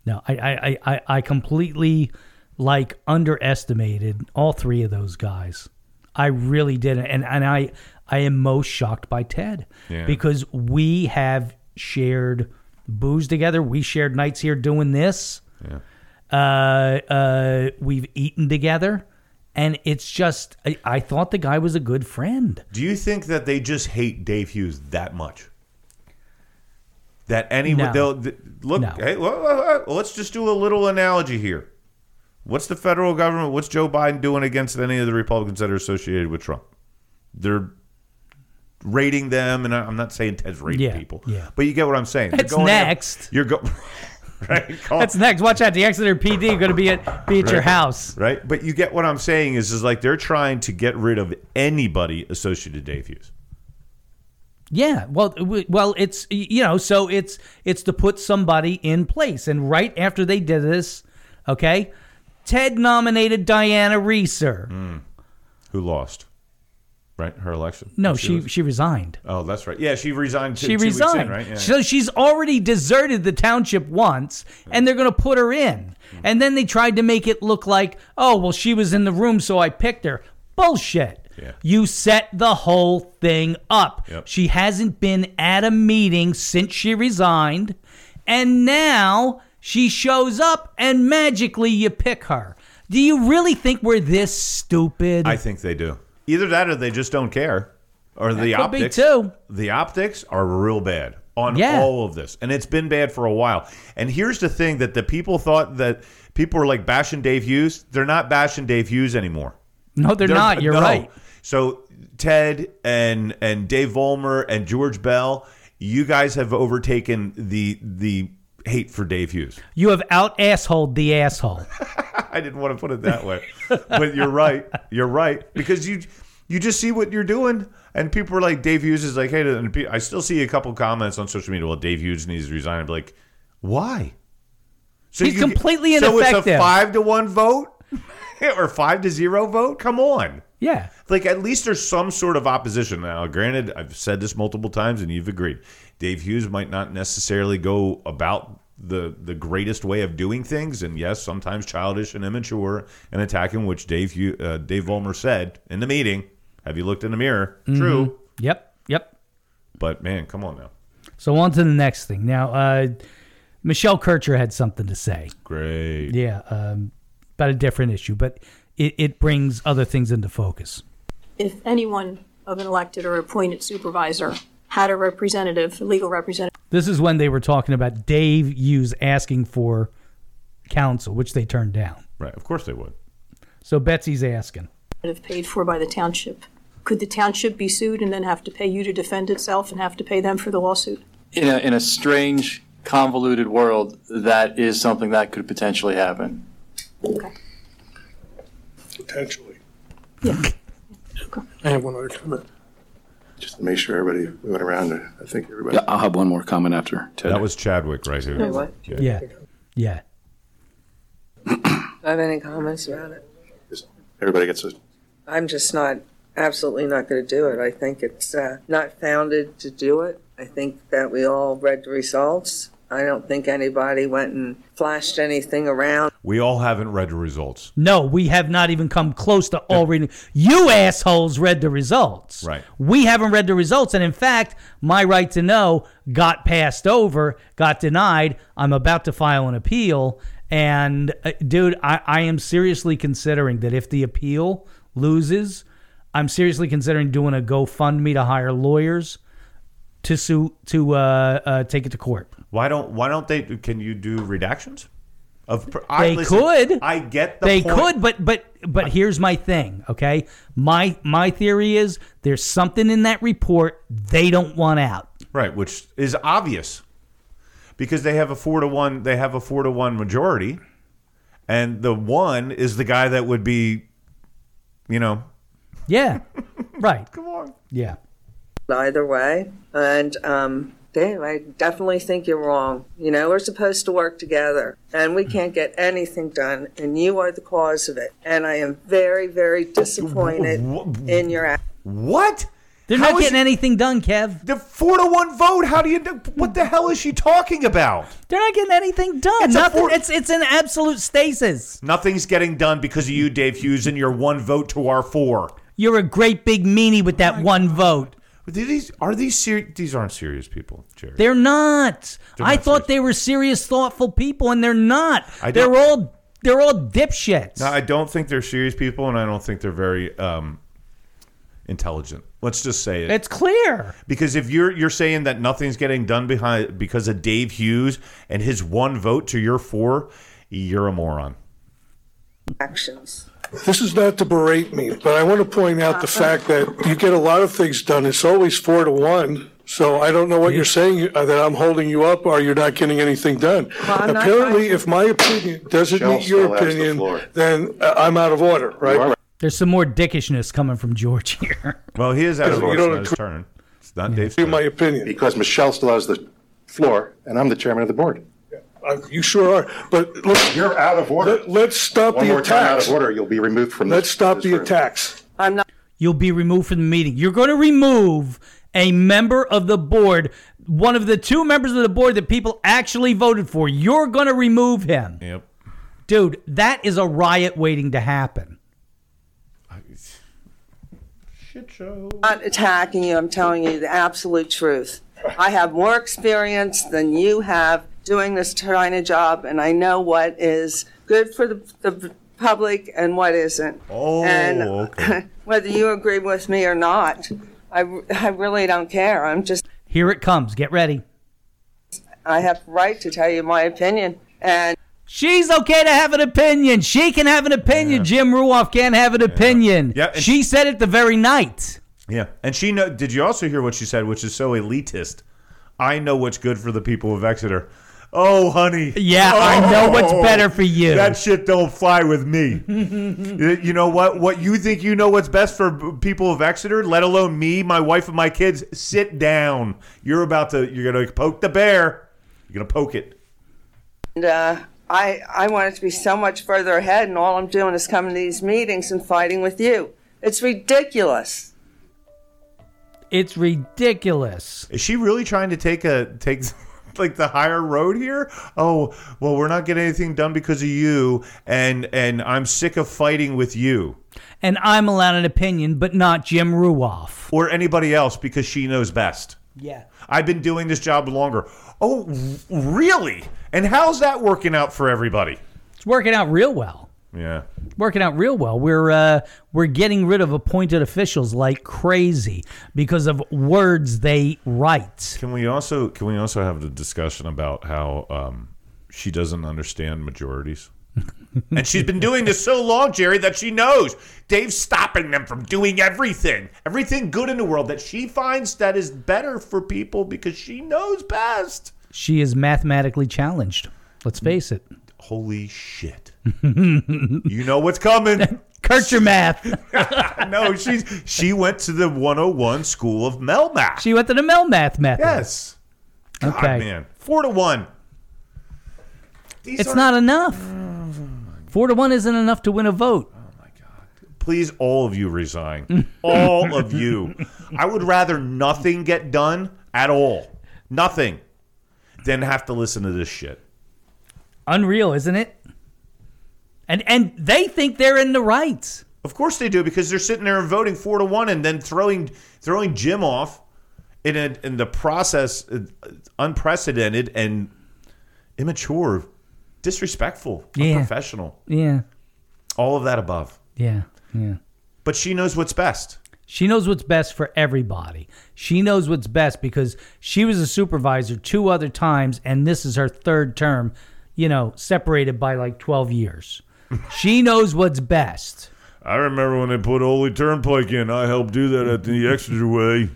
No, I, I, I- I, I completely like underestimated all three of those guys. I really did, and and I I am most shocked by Ted Yeah. because we have shared booze together. We shared nights here doing this. Yeah. Uh, uh, we've eaten together, and it's just I, I thought the guy was a good friend. Do you think that they just hate Dave Hughes that much? That anyone No. they'll th- look. No. Hey, well, well, well, let's just do a little analogy here. What's the federal government? What's Joe Biden doing against any of the Republicans that are associated with Trump? They're rating them, and I- I'm not saying Ted's rating Yeah, people, yeah. but you get what I'm saying. That's af- next. you're going [LAUGHS] right. Call- That's next. Watch out. The Exeter PD going to be at be at your Right. house. right? But you get what I'm saying is is like they're trying to get rid of anybody associated with Dave Hughes. Yeah, well, w- well, it's you know, so it's it's to put somebody in place, and right after they did this, okay, Ted nominated Diana Reeser. Hmm. Who lost? Right, her election. No, she was- she resigned. Oh, that's right. Yeah, she resigned. Two, She two weeks in, resigned. right? Yeah. So she's already deserted the township once, and they're going to put her in. Hmm. And then they tried to make it look like, oh, well, she was in the room, so I picked her. Bullshit. Yeah. You set the whole thing up. Yep. She hasn't been at a meeting since she resigned, and now she shows up, and magically you pick her. Do you really think we're this stupid? I think they do. Either that, or they just don't care, or the could be optics. too. The optics are real bad on Yeah. all of this, and it's been bad for a while. And here's the thing: that the people thought that people were like bashing Dave Hughes. They're not bashing Dave Hughes anymore. no, they're, not. You're no. right. So Ted and and Dave Vollmer and George Bell, you guys have overtaken the the hate for Dave Hughes. You have out assholed the asshole. [LAUGHS] I didn't want to put it that way, but you're right. You're right because you you just see what you're doing, and people are like Dave Hughes is like, hey, and I still see a couple comments on social media. Well, Dave Hughes needs to resign. I'm like, why? So He's you- completely So it's a ineffective. five to one vote [LAUGHS] or five to zero vote. Come on. Yeah. Like at least there's some sort of opposition. Now, granted, I've said this multiple times, and you've agreed. Dave Hughes might not necessarily go about the the greatest way of doing things, and yes, sometimes childish and immature and attacking, which Dave Hugh, uh, Dave Vollmer said in the meeting. Have you looked in the mirror? True, Yep. Yep. but man, come on now. So on to the next thing. Now, uh, Michelle Kircher had something to say. Great. Yeah, um, about a different issue, but it, it brings other things into focus. if anyone of an elected or appointed supervisor had a representative, a legal representative This is when they were talking about Dave Hughes asking for counsel, which they turned down. Right. Of course they would. So Betsy's asking. paid for by the township, could the township be sued and then have to pay you to defend itself and have to pay them for the lawsuit? In a, in a strange, convoluted world, that is something that could potentially happen. Okay. potentially. Yeah. Okay. [LAUGHS] I have one other comment. Just to make sure everybody, we went around, I think everybody. Yeah, I'll have one more comment after Ted. That was Chadwick right here. Wait, what? Yeah. Yeah. Do I have any comments about it? just- Everybody gets a, I'm just not, absolutely not going to do it. I think it's uh, not founded to do it. I think that we all read the results. I don't think anybody went and flashed anything around. We all haven't read the results. No, we have not even come close to all reading. You assholes read the results. Right. We haven't read the results. And in fact, my right to know got passed over, got denied. I'm about to file an appeal. And, uh, dude, I, I am seriously considering that if the appeal loses, I'm seriously considering doing a GoFundMe to hire lawyers to sue to uh, uh, take it to court. Why don't Why don't they? Can you do redactions? Of They I, listen, could. I get the they point. could, but but but here's my thing, okay? My my theory is there's something in that report they don't want out. Right, which is obvious because they have a four to one. They have a four to one majority, and the one is the guy that would be, you know, Yeah. right. [LAUGHS] come on. Yeah. either way. And um, Dave, I definitely think you're wrong. You know, we're supposed to work together, and we mm-hmm. can't get anything done, and you are the cause of it. And I am very, very disappointed in your act. What? They're How not getting it- anything done, Kev. The four to one vote. How do you? do- What the hell is she talking about? They're not getting anything done. It's a Nothing. four- it's it's an absolute stasis. Nothing's getting done because of you, Dave Hughes, and your one vote to our four. You're a great big meanie with that one vote. But These are these serious? These aren't serious people, Jerry. They're not. They're I not thought they were serious, thoughtful people, and they're not. They're all they're all dipshits. No, I don't think they're serious people, and I don't think they're very um, intelligent. Let's just say it. it's clear. because if you're you're saying that nothing's getting done behind because of Dave Hughes and his one vote to your four, you're a moron. Actions. This is not to berate me, but I want to point out the fact that you get a lot of things done. It's always four to one. So I don't know what you're saying, uh, that I'm holding you up or you're not getting anything done. Well, I'm not Apparently, trying- if my opinion doesn't Michelle meet your still has the opinion, floor. then uh, I'm out of order, right? There's some more dickishness coming from George here. [LAUGHS] Well, he is out of You order. don't It's not his turn. It's not Dave's turn. my opinion. Because Michelle still has the floor, and I'm the chairman of the board. Uh, You sure are, but let's, You're out of order. let- let's stop One the more time out attacks. of order, you'll be removed from this. Let's stop this the room. attacks. I'm not. You'll be removed from the meeting. You're going to remove a member of the board, one of the two members of the board that people actually voted for. You're going to remove him. Yep. Dude, that is a riot waiting to happen. Shit show. not attacking you. I'm telling you the absolute truth. I have more experience than you have doing this kind of job, and I know what is good for the, the public and what isn't. Oh, and okay. [LAUGHS] whether you agree with me or not, I, I really don't care. I'm just, Here it comes. Get ready. I have the right to tell you my opinion. And She's okay to have an opinion. She can have an opinion. Jim Ruoff can't have an opinion. Yeah, she said it the very night. Yeah, and she know. Did you also hear what she said, which is so elitist? I know what's good for the people of Exeter. Oh, honey. Yeah, I know what's Oh, better for you. That shit don't fly with me. [LAUGHS] you you know what? What you think you know what's best for people of Exeter, let alone me, my wife, and my kids. Sit down. You're about to. You're gonna poke the bear. You're gonna poke it. And uh, I, I want it to be so much further ahead, and all I'm doing is coming to these meetings and fighting with you. It's ridiculous. It's ridiculous. Is she really trying to take a take [LAUGHS] like the higher road here? Oh, well, we're not getting anything done because of you, and and I'm sick of fighting with you And I'm allowed an opinion, but not Jim Ruoff. or anybody else because she knows best. Yeah. I've been doing this job longer. Oh, really? And how's that working out for everybody? It's working out real well. Yeah. Working out real well. We're uh, we're getting rid of appointed officials like crazy because of words they write. Can we also can we also have the discussion about how um, she doesn't understand majorities? [LAUGHS] and she's been doing this so long, Jerry, that she knows Dave's stopping them from doing everything, everything good in the world that she finds that is better for people because she knows best. She is mathematically challenged. Let's face it. Holy shit! [LAUGHS] you know what's coming. [LAUGHS] Kurt your math. [LAUGHS] no, she's she went to the 101 school of Melmath. She went to the Melmath method. Yes. God, Okay. man. Four to one. These It's not enough. Four to one isn't enough to win a vote. Oh my God. Please, all of you resign. all of you. I would rather nothing get done at all, nothing, than have to listen to this shit. Unreal, isn't it? And and they think they're in the right. Of course they do because they're sitting there and voting four to one, and then throwing throwing Jim off in a, in the process, uh, unprecedented and immature, disrespectful, Yeah. unprofessional, Yeah. all of that above. Yeah. Yeah. But she knows what's best. She knows what's best for everybody. She knows what's best because she was a supervisor two other times, and this is her third term, you know, separated by like 12 years. She knows what's best. I remember when they put Ole Turnpike in. I helped do that at the [LAUGHS] Exeter Way.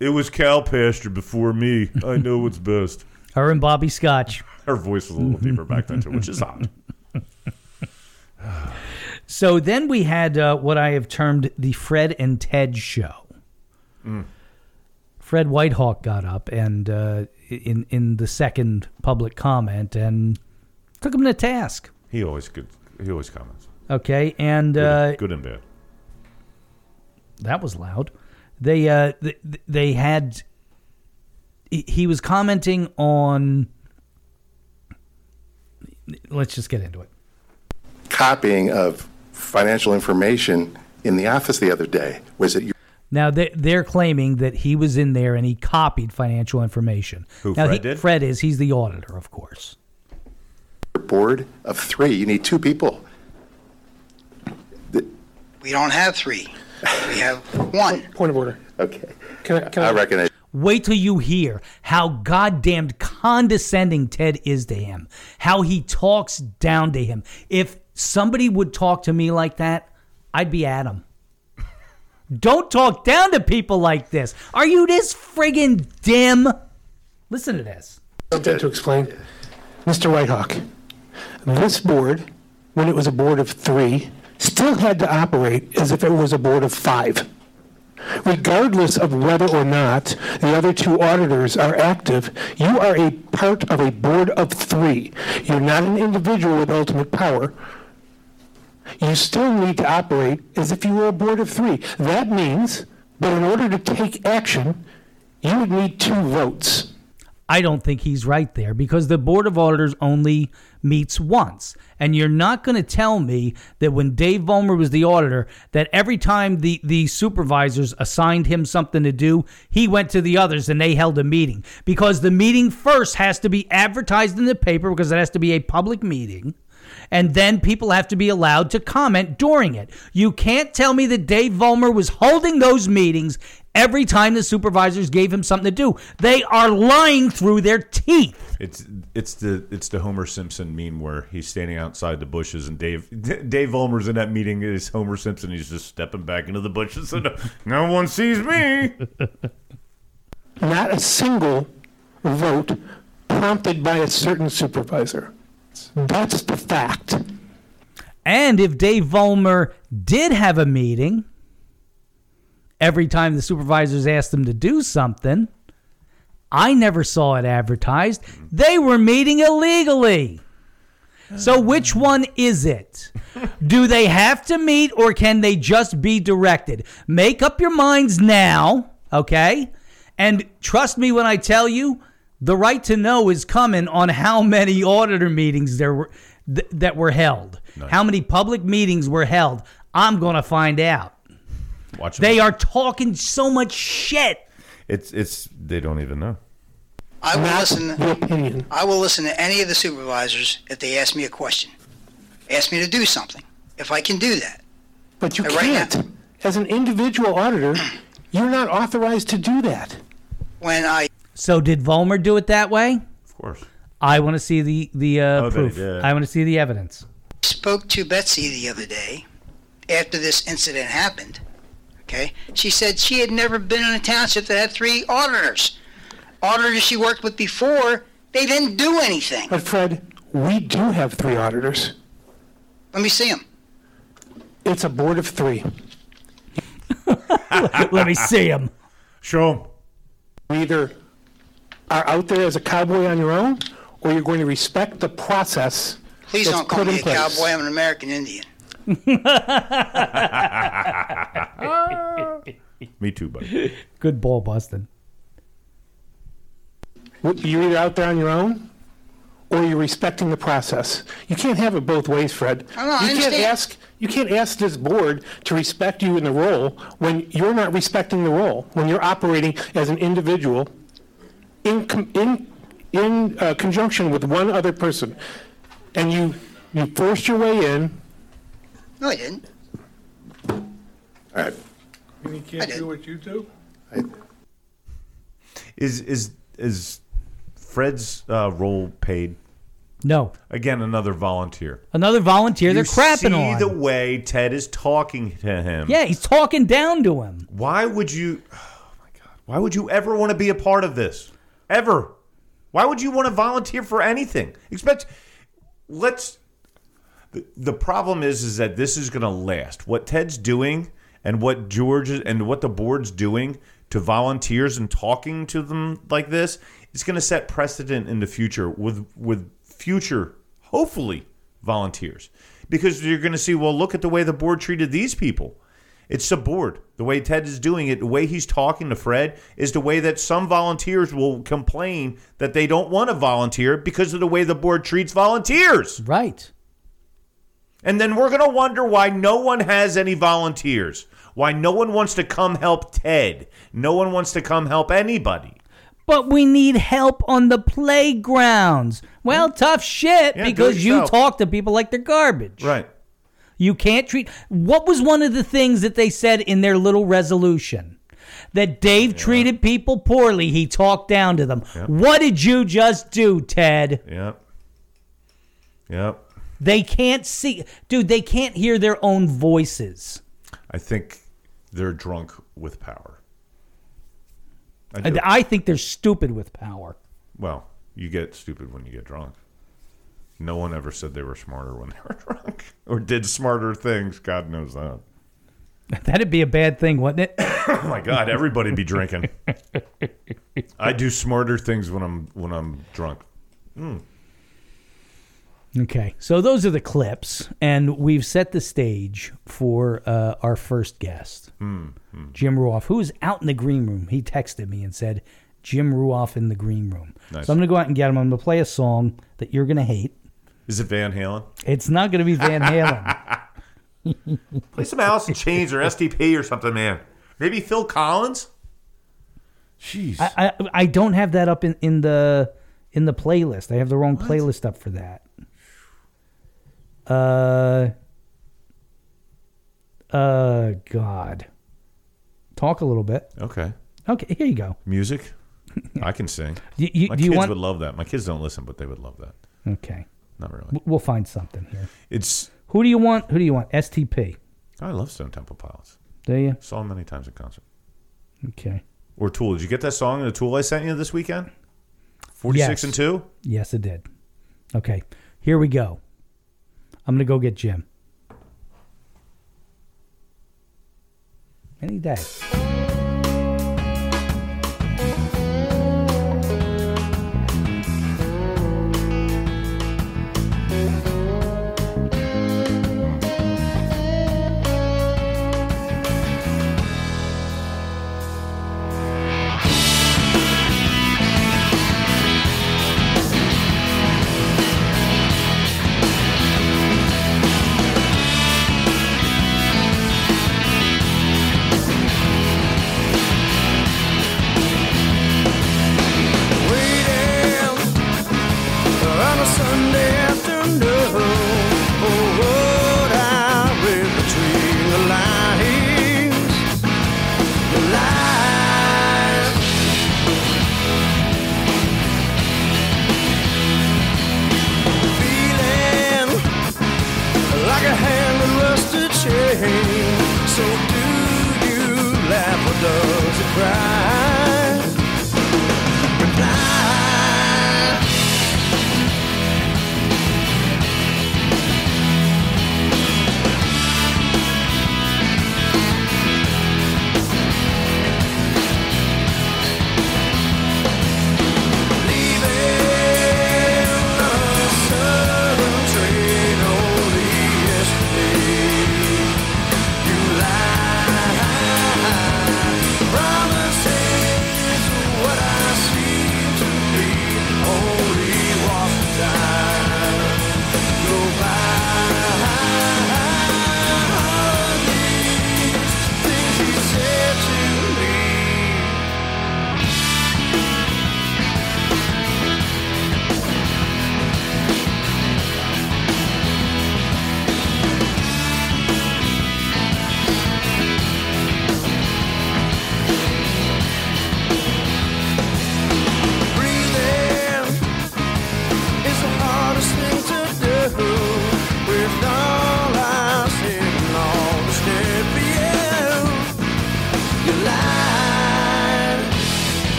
It was cow pasture before me. I know what's best. Her and Bobby Scotch. [LAUGHS] Her voice was a little deeper back then too, which is odd. [SIGHS] So then we had uh, what I have termed the Fred and Ted show. Fred Whitehawk got up and uh, in in the second public comment and took him to task. He always good. He always comments. Okay, and Good, uh, good and bad. that was loud. They uh, th- th- they had. he- He was commenting on. Let's just get into it. Copying of financial information in the office the other day. Was it your Now they they're claiming that he was in there and he copied financial information. Who, now, Fred he- did? Fred is. He's the auditor, of course. Board of three? You need two people. We don't have three. We have one. Point of order. Okay. Can I, can I I, recognize. Wait till you hear how goddamned condescending Ted is to him. How he talks down to him. If somebody would talk to me like that, I'd be at 'em. Don't talk down to people like this. Are you this friggin' dim? Listen to this. Something to explain. Mr. Whitehawk, this board, when it was a board of three, still had to operate as if it was a board of five. Regardless of whether or not the other two auditors are active, you are a part of a board of three. You're not an individual with ultimate power. You still need to operate as if you were a board of three. That means that in order to take action, you would need two votes. I don't think he's right there because the Board of Auditors only meets once. And you're not going to tell me that when Dave Vollmer was the auditor, that every time the, the supervisors assigned him something to do, he went to the others and they held a meeting. Because the meeting first has to be advertised in the paper because it has to be a public meeting. And then people have to be allowed to comment during it. You can't tell me that Dave Vollmer was holding those meetings every time the supervisors gave him something to do. They are lying through their teeth. It's it's the it's the Homer Simpson meme where he's standing outside the bushes and Dave [LAUGHS] Dave Vollmer's in that meeting is Homer Simpson. He's just stepping back into the bushes and [LAUGHS] no one sees me. Not a single vote prompted by a certain supervisor. That's the fact. And if Dave Vollmer did have a meeting, every time the supervisors asked him to do something, I never saw it advertised. They were meeting illegally. So which one is it? Do they have to meet or can they just be directed? Make up your minds now, okay? And trust me when I tell you, the right to know is coming on how many auditor meetings there were th- that were held. How many public meetings were held? I'm going to find out. Watch They are talking so much shit. It's it's they don't even know. I will Not listen. I will listen to any of the supervisors if they ask me a question, ask me to do something. If I can do that, But you right can't. As an individual auditor, [CLEARS THROAT] you're not authorized to do that. when I So did Vollmer do it that way? Of course. I want to see the the uh, I proof. I want to see the evidence. spoke to Betsy the other day after this incident happened, okay, she said she had never been in a township that had three auditors. Auditors she worked with before, they didn't do anything. But Fred, we do have three auditors. Let me see them. It's a board of three. [LAUGHS] Let me see him. Show 'em. You either are out there as a cowboy on your own, or you're going to respect the process. Please that's don't call put me a place. cowboy. I'm an American Indian. [LAUGHS] [LAUGHS] Me too, buddy. Good ball busting. You're either out there on your own, or you're respecting the process. You can't have it both ways, Fred. I know, I you can't understand. ask. You can't ask this board to respect you in the role when you're not respecting the role. When you're operating as an individual, in com- in in uh, conjunction with one other person, and you you forced your way in. No, I didn't. All right. And he can't do what you do? Is is is Fred's uh, role paid? No. Again, another volunteer. Another volunteer they're you crapping see on. the way Ted is talking to him. yeah, he's talking down to him. Why would you? [SIGHS] Oh my God! Why would you ever want to be a part of this? Ever? Why would you want to volunteer for anything? Expect. Let's. The, the problem is, is that this is going to last. What Ted's doing and what George and what the board's doing to volunteers and talking to them like this, it's going to set precedent in the future with with future, hopefully, volunteers, because you're going to see. Well, look at the way the board treated these people. It's the board. The way Ted is doing it, the way he's talking to Fred, is the way that some volunteers will complain that they don't want to volunteer because of the way the board treats volunteers. Right. And then we're going to wonder why no one has any volunteers. Why no one wants to come help Ted. No one wants to come help anybody. But we need help on the playgrounds. Well, tough shit Yeah, because you talk to people like they're garbage. Right. You can't treat. What was one of the things that they said in their little resolution? That Dave treated people poorly. He talked down to them. What did you just do, Ted? Yep. Yep. They can't see, dude. They can't hear their own voices. I think they're drunk with power. I do. I think they're stupid with power. well, you get stupid when you get drunk. No one ever said they were smarter when they were [LAUGHS] drunk or did smarter things. God knows that. That'd be a bad thing, wouldn't it? [COUGHS] Oh my God, everybody'd be drinking. I do smarter things when I'm when I'm drunk. Mm. Okay, so those are the clips, and we've set the stage for uh, our first guest, Hmm, Jim Ruoff, who is out in the green room. He texted me and said, "Jim Ruoff in the green room." Nice. So I'm going to go out and get him. I'm going to play a song that you're going to hate. Is it Van Halen? It's not going to be Van Halen. [LAUGHS] Play some Alice in Chains or STP or something, man. Maybe Phil Collins. Jeez. I, I I don't have that up in, in the in the playlist. I have the wrong playlist up for that. Uh. Uh. God. Talk a little bit. Okay. Okay. Here you go. Music. [LAUGHS] I can sing. You- you- My do you kids want- would love that. My kids don't listen, but they would love that. Okay. Not really. We'll find something here. It's. Who do you want? Who do you want? STP. I love Stone Temple Pilots. Do you? Saw them many times in concert. Okay. Or Tool. Did you get that song in the Tool I sent you this weekend? Forty six Yes. and two. Yes, it did. Okay. Here we go. I'm gonna go get Jim. Any day.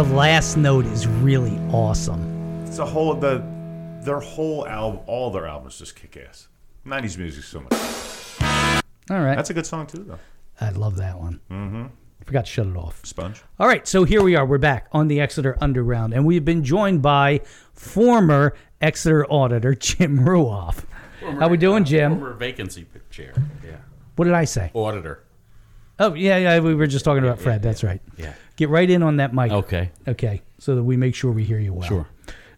The last note is really awesome. It's a whole the their whole album, all their albums just kick ass. '90s music so much. All right. That's a good song too, though. I love that one. Mm-hmm. Forgot to shut it off. Sponge. All right, so here we are. We're back on the Exeter Underground, and we've been joined by former Exeter auditor Jim Ruoff. How we doing, Jim? Former vacancy chair. Yeah. What did I say? Auditor. Oh yeah, yeah. We were just talking about Fred. That's right. Yeah. Get right in on that mic. Okay. Okay, so that we make sure we hear you well. Sure.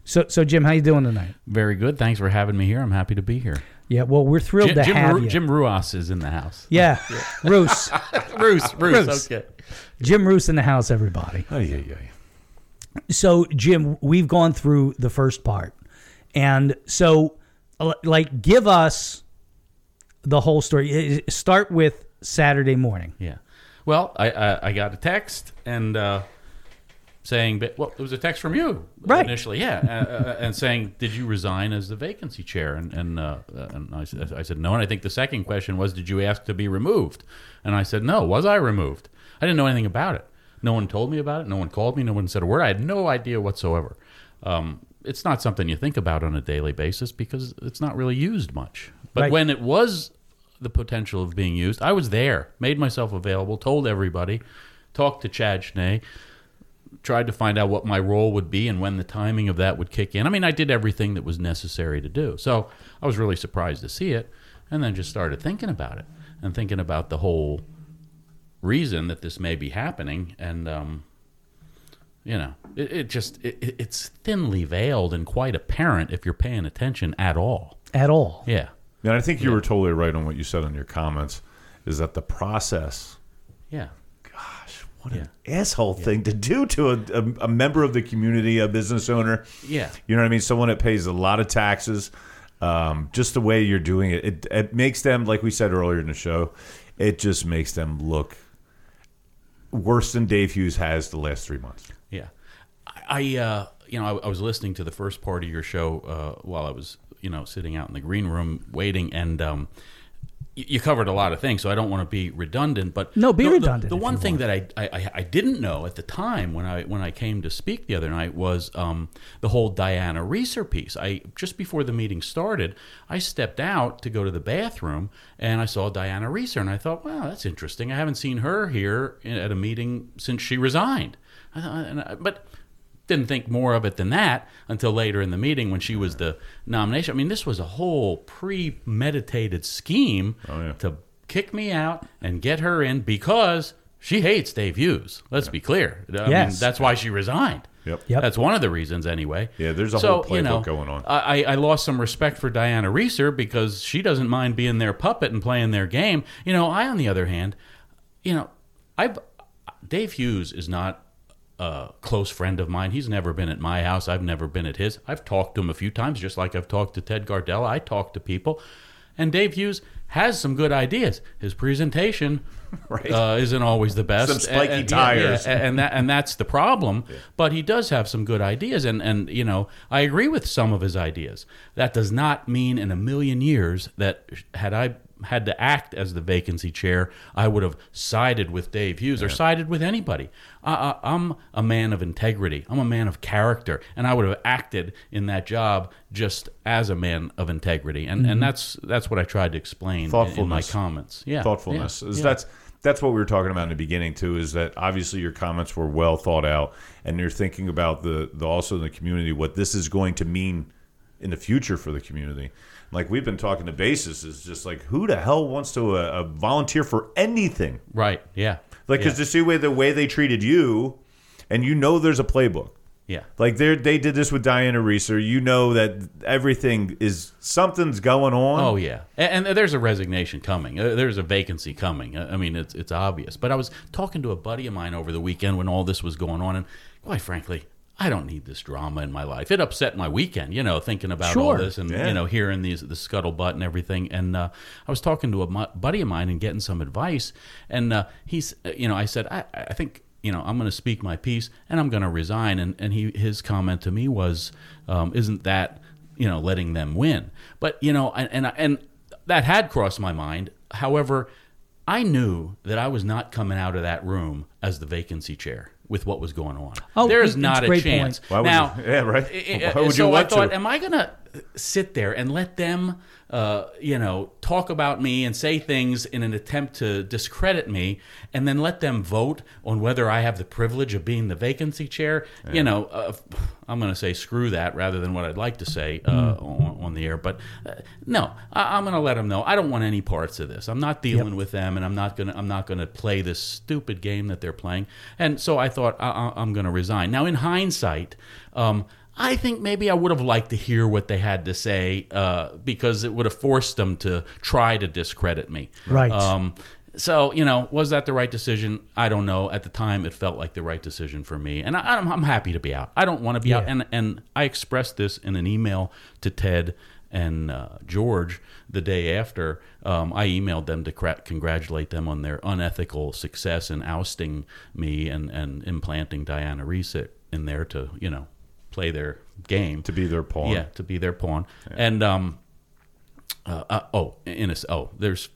So, so Jim, how you doing tonight? Very good. Thanks for having me here. I'm happy to be here. Yeah. Well, we're thrilled Jim, to Jim, have Ru- you. Jim Ruas is in the house. Yeah, Roos. Roos, Roos, okay. Jim Roos in the house, everybody. Oh yeah, yeah. So, Jim, we've gone through the first part, and so, uh, like, give us the whole story. Start with Saturday morning. Yeah. Well, I I, I got a text and uh, saying, but well, it was a text from you Right. initially, yeah, uh, uh, and saying, did you resign as the vacancy chair? And and, uh, and I, said- I said no. And I think the second question was, did you ask to be removed? And I said no. Was I removed? I didn't know anything about it. No one told me about it. No one called me. No one said a word. I had no idea whatsoever. Um, it's not something you think about on a daily basis because it's not really used much. But Right. when it was the potential of being used, I was there, made myself available, told everybody, talked to Chad Schnee, tried to find out what my role would be and when the timing of that would kick in. I mean, I did everything that was necessary to do. So I was really surprised to see it and then just started thinking about it and thinking about the whole reason that this may be happening. And, um, you know, it, it just, it, it- it's thinly veiled and quite apparent if you're paying attention at all. At all. Yeah. And I think you were totally right on what you said in your comments. Is that the process? Yeah. Gosh, what an asshole thing to do to a, a, a member of the community, a business owner. Yeah. You know what I mean? Someone that pays a lot of taxes. Um, just the way you're doing it, it, it makes them, like we said earlier in the show, it just makes them look worse than Dave Hughes has the last three months. Yeah, I, I uh, you know, I, I was listening to the first part of your show uh, while I was, you know, sitting out in the green room waiting, and um, you covered a lot of things, so I don't want to be redundant. But No, be the- the- redundant The, if one thing that I, I I- didn't know at the time when I when I came to speak the other night was um, the whole Diana Reeser piece. I just before the meeting started, I stepped out to go to the bathroom, and I saw Diana Reeser, and I thought, wow, that's interesting. I haven't seen her here at a meeting since she resigned. I thought, and I, but didn't think more of it than that until later in the meeting when she was the nomination. I mean, this was a whole premeditated scheme oh, to kick me out and get her in because she hates Dave Hughes. Let's be clear. I mean, Yes. that's why she resigned. Yep. Yep. That's one of the reasons, anyway. Yeah, there's a So, whole you playbook know, going on. I, I lost some respect for Diana Reeser because she doesn't mind being their puppet and playing their game. You know, I, on the other hand, you know, I've Dave Hughes is not a close friend of mine. He's never been at my house. I've never been at his. I've talked to him a few times, just like I've talked to Ted Gardella. I talk to people, and Dave Hughes has some good ideas. His presentation [LAUGHS] Right. uh, isn't always the best. Some spiky And- yeah, tires. yeah, and that and that's the problem. [LAUGHS] But he does have some good ideas, and and you know I agree with some of his ideas. That does not mean in a million years that had I had to act as the vacancy chair, I would have sided with Dave Hughes or sided with anybody. I, I'm a man of integrity. I'm a man of character, and I would have acted in that job just as a man of integrity. And Mhm. and that's that's what I tried to explain in, in my comments. Yeah, thoughtfulness yeah, yeah. that's that's what we were talking about in the beginning too is that obviously your comments were well thought out and you're thinking about the, the also in the community what this is going to mean in the future for the community like we've been talking to basis is just like who the hell wants to uh, uh, volunteer for anything right yeah like because Yeah. to see way the way they treated you and you know there's a playbook Yeah. like they they did this with Diana Reeser. You know that everything is something's going on. Oh yeah, and, and there's a resignation coming. Uh, there's a vacancy coming. I mean, it's it's obvious. But I was talking to a buddy of mine over the weekend when all this was going on, and quite frankly, I don't need this drama in my life. It upset my weekend, you know, thinking about all this and Yeah. you know hearing these the scuttlebutt and everything. And uh, I was talking to a mu- buddy of mine and getting some advice, and uh, he's uh, you know I said I I think. You know, I'm going to speak my piece, and I'm going to resign. And, and he his comment to me was, um, "Isn't that you know letting them win?" But you know, and and, and that had crossed my mind. However, I knew that I was not coming out of that room as the vacancy chair with what was going on. Oh, There's not a great chance. point. Why would now, you- [LAUGHS] yeah, right. i- [LAUGHS] i- Why would so you I want thought, to? am I gonna sit there and let them, uh, you know, talk about me and say things in an attempt to discredit me, and then let them vote on whether I have the privilege of being the vacancy chair. You know, uh, I'm going to say screw that rather than what I'd like to say uh, on, on the air. But uh, no, I, I'm going to let them know I don't want any parts of this. I'm not dealing with them, and I'm not going to I'm not going to play this stupid game that they're playing. And so I thought I, I- I'm going to resign. Now, in hindsight. Um, I think maybe I would have liked to hear what they had to say uh, because it would have forced them to try to discredit me. Right. Um, so you know, was that the right decision? I don't know. At the time, it felt like the right decision for me, and I, I'm, I'm happy to be out. I don't want to be out, and and I expressed this in an email to Ted and uh, George the day after. Um, I emailed them to cra- congratulate them on their unethical success in ousting me and and implanting Diana Reeser in there to you know play their game to be their pawn. Yeah, to be their pawn. And um, uh, uh, oh, in a, s- oh, there's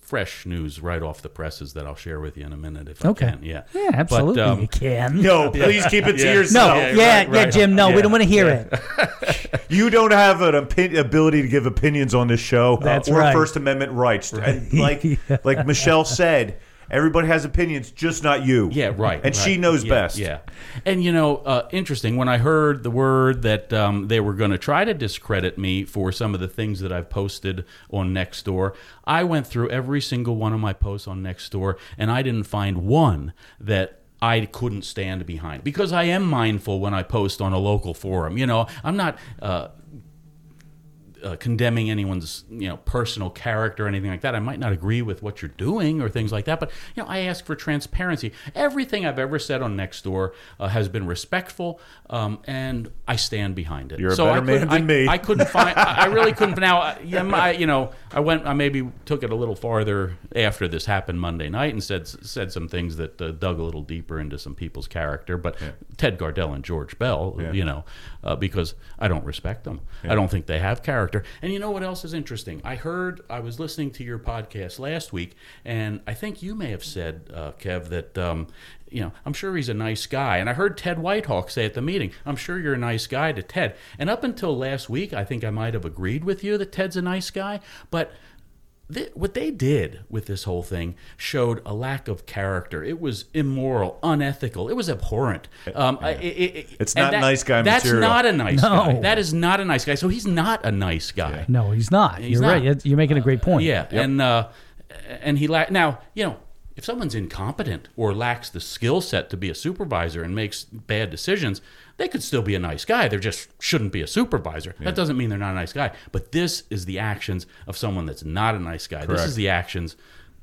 fresh news right off the presses that I'll share with you in a minute if Okay. I can. Yeah, Yeah, absolutely But, um, you can. No, please keep it to Yeah. yourself. No, yeah, yeah, Jim, no, we don't wanna hear it. [LAUGHS] you don't have an opi- ability to give opinions on this show That's or right. First Amendment rights. And like [LAUGHS] like Michelle said, everybody has opinions, just not you. Yeah, right. And she knows Yeah, best. Yeah. And, you know, uh, interesting, when I heard the word that um, they were going to try to discredit me for some of the things that I've posted on Nextdoor, I went through every single one of my posts on Nextdoor, and I didn't find one that I couldn't stand behind because I am mindful when I post on a local forum. You know, I'm not. Uh, uh, condemning anyone's you know personal character or anything like that. I might not agree with what you're doing or things like that, but you know I ask for transparency. Everything I've ever said on Nextdoor uh, has been respectful, um, and I stand behind it. You're a so better I couldn't- man than I, me. I couldn't find. I, I really couldn't. [LAUGHS] Now, yeah, my, you know, I went. I maybe took it a little farther after this happened Monday night and said said some things that uh, dug a little deeper into some people's character. But Ted Gardella and George Bell, Yeah. you know, uh, because I don't respect them. Yeah. I don't think they have character. And you know what else is interesting? I heard I was listening to your podcast last week, and I think you may have said, uh, Kev, that. Um, you know, I'm sure he's a nice guy. And I heard Ted Whitehawk say at the meeting, I'm sure you're a nice guy to Ted. And up until last week, I think I might have agreed with you that Ted's a nice guy. But th- what they did with this whole thing showed a lack of character. It was immoral, unethical. It was abhorrent. Um, I- it- it- It's and not nice guy That's material. not a nice No. guy. That is not a nice guy. So he's not a nice guy. No, he's not. He's You're not. right. You're- You're making a great point. Yeah, and uh, and he la- now you know if someone's incompetent or lacks the skill set to be a supervisor and makes bad decisions, they could still be a nice guy. They just shouldn't be a supervisor. That doesn't mean they're not a nice guy. But this is the actions of someone that's not a nice guy. This is the actions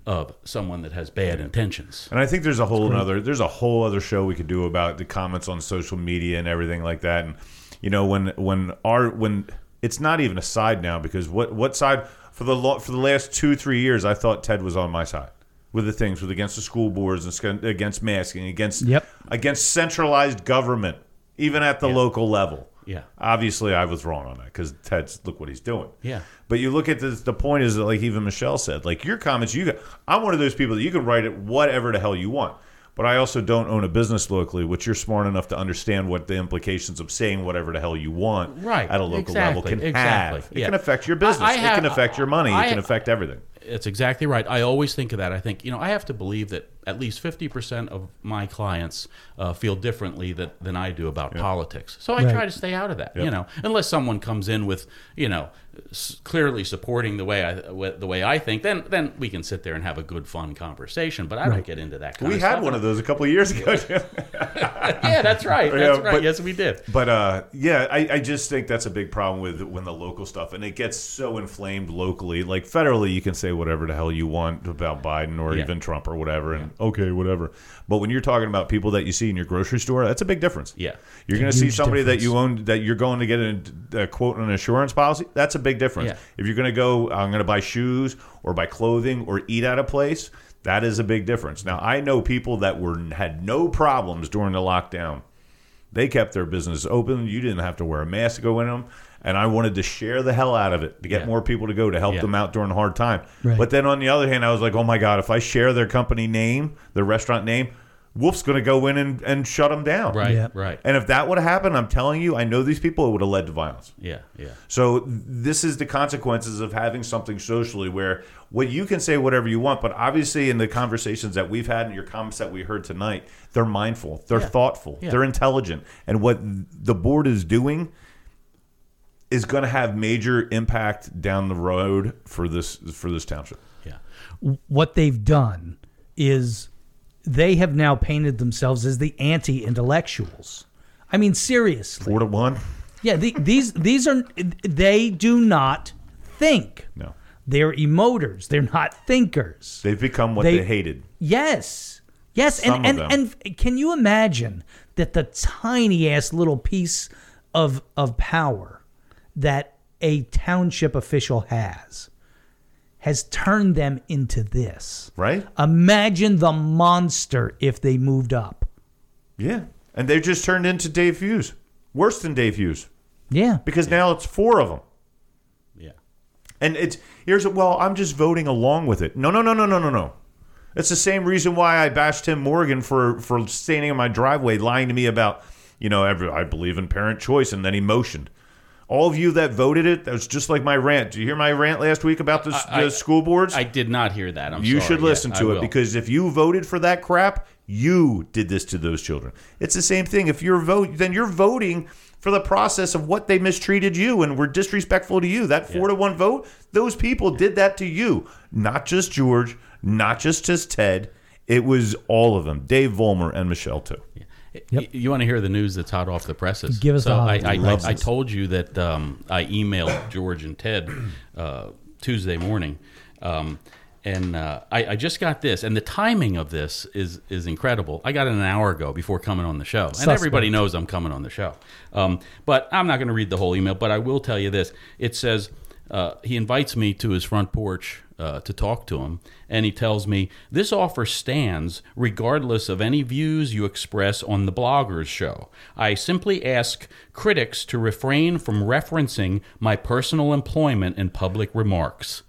of someone that has bad intentions. And I think there's a whole great. other there's a whole other show we could do about the comments on social media and everything like that. And you know when when our when it's not even a side now because what what side for the for the last two three years I thought Ted was on my side with the things with against the school boards and against masking against Yep. against centralized government even at the local level. Yeah. Obviously, I was wrong on that because Ted's look what he's doing. Yeah. But you look at this, the point is that, like even Michelle said, like your comments, you got, I'm one of those people that you can write it whatever the hell you want. But I also don't own a business locally, which you're smart enough to understand what the implications of saying whatever the hell you want Right, at a local level can exactly, have. It yeah. can affect your business. I it can affect your money. I- it can affect everything. It's exactly right. I always think of that. I think, you know, I have to believe that at least 50% of my clients uh, feel differently that, than I do about politics. So I Right. try to stay out of that, you know, unless someone comes in with, you know, s- clearly supporting the way I the way I think, then then we can sit there and have a good fun conversation, but I don't get into that kind We of had stuff. one of those a couple of years ago. yeah, [LAUGHS] that's right. [LAUGHS] That's Yeah, right. but- yes, we did. But uh, yeah, I, I just think that's a big problem with when the local stuff and it gets so inflamed locally. Like federally, you can say whatever the hell you want about Biden or Yeah. even Trump or whatever, and okay, whatever. But when you're talking about people that you see in your grocery store, that's a big difference. Yeah. You're going to see somebody that you own that you're going to get a, a quote on an insurance policy. That's a big difference. Yeah. If you're going to go, I'm going to buy shoes or buy clothing or eat at a place. That is a big difference. Now I know people that were had no problems during the lockdown. They kept their business open. You didn't have to wear a mask to go in them. And I wanted to share the hell out of it to get Yeah. more people to go to help Yeah. them out during a hard time. Right. But then on the other hand, I was like, oh my God, if I share their company name, their restaurant name, Wolf's going to go in and, and shut them down. Right, Yeah. right. And if that would have happened, I'm telling you, I know these people, it would have led to violence. Yeah, yeah. So this is the consequences of having something socially where what you can say whatever you want, but obviously in the conversations that we've had and your comments that we heard tonight, they're mindful, they're Yeah. thoughtful, Yeah. they're intelligent, and what the board is doing is going to have major impact down the road for this for this township. Yeah. what they've done is they have now painted themselves as the anti-intellectuals. I mean, seriously. Four to one. Yeah, the, these these are they do not think. No. They're emoters. They're not thinkers. They've become what they, hated. Yes. Yes, Some and and, and can you imagine that the tiny ass little piece of of power that a township official has has turned them into this? Right? Imagine the monster if they moved up. Yeah. And they just turned into Dave Hughes. Worse than Dave Hughes. Yeah. Because now it's four of them. Yeah. And it's here's well, I'm just voting along with it. No, no, no, no, no, no, no. It's the same reason why I bashed Tim Morgan for for standing in my driveway, lying to me about, you know, every, I believe in parent choice, and then he motioned. All of you that voted it, that was just like my rant. Did you hear my rant last week about the, I- the I- school boards? I did not hear that. I'm you sorry. should Yeah, listen I to it will. because if you voted for that crap, you did this to those children. It's the same thing. If you're vote, then you're voting for the process of what they mistreated you and were disrespectful to you. That four to one vote, those people did that to you, not just George, not just just Ted. It was all of them, Dave Vollmer and Michelle too. Y- You want to hear the news that's hot off the presses? Give us so the hot I. I, I, I told you that um, I emailed George and Ted [CLEARS THROAT] uh, Tuesday morning, um, and uh, I, I just got this, and the timing of this is is incredible. I got it an hour ago before coming on the show, and everybody knows I'm coming on the show. Um, but I'm not going to read the whole email, but I will tell you this: it says uh, he invites me to his front porch uh, to talk to him, and he tells me this offer stands regardless of any views you express on the bloggers show. I simply ask critics to refrain from referencing my personal employment in public remarks.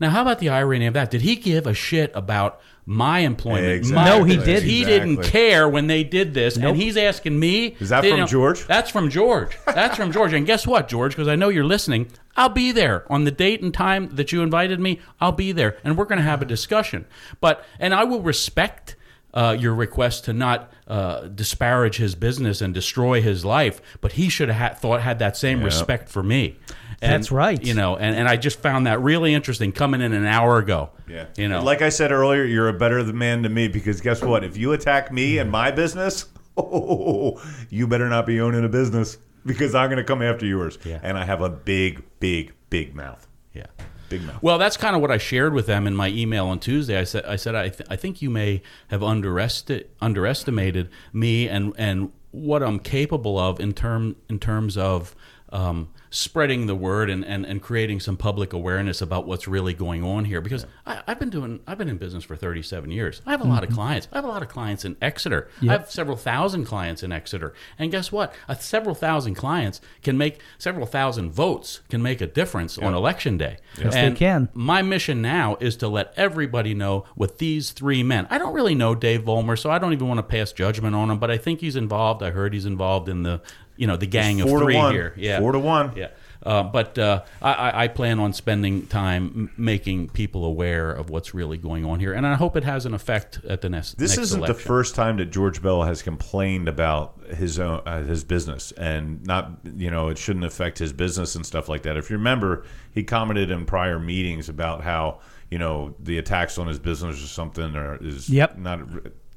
Now, how about the irony of that? Did he give a shit about my employment? Exactly. My No, he didn't. He didn't care when they did this, Nope. and he's asking me. Is that they from don't- George? That's from George. That's from George. And guess what, George? Because I know you're listening. I'll be there on the date and time that you invited me. I'll be there, and we're going to have a discussion. But and I will respect. Uh, your request to not uh, disparage his business and destroy his life, but he should have had, thought had that same Yeah. respect for me. And, That's right. You know, and, and I just found that really interesting coming in an hour ago. Yeah. You know, like I said earlier, you're a better man to me because guess what? If you attack me and my business, [LAUGHS] oh, you better not be owning a business because I'm going to come after yours. Yeah. And I have a big, big, big mouth. yeah. Big mouth. Well, that's kind of what I shared with them in my email on Tuesday. I said, I said, I, th- I think you may have underesti- underestimated me and and what I'm capable of in term in terms of um, spreading the word and, and, and creating some public awareness about what's really going on here. Because I, I've been doing, I've been in business for 37 years. I have a lot of mm-hmm. clients. I have a lot of clients in Exeter. I have several thousand clients in Exeter. And guess what? A several thousand clients can make several thousand votes can make a difference on election day. Yes, they can. My mission now is to let everybody know what these three men. I don't really know Dave Vollmer, so I don't even want to pass judgment on him. But I think he's involved. I heard he's involved in the, you know, the gang of three one. here. Yeah, Four to one. Yeah. Uh, but uh, I, I- I plan on spending time m- making people aware of what's really going on here, and I hope it has an effect at the next. This next isn't election. the first time that George Bell has complained about his own uh, his business and not you know it shouldn't affect his business and stuff like that. If you remember, he commented in prior meetings about how you know the attacks on his business or something or is Yep. not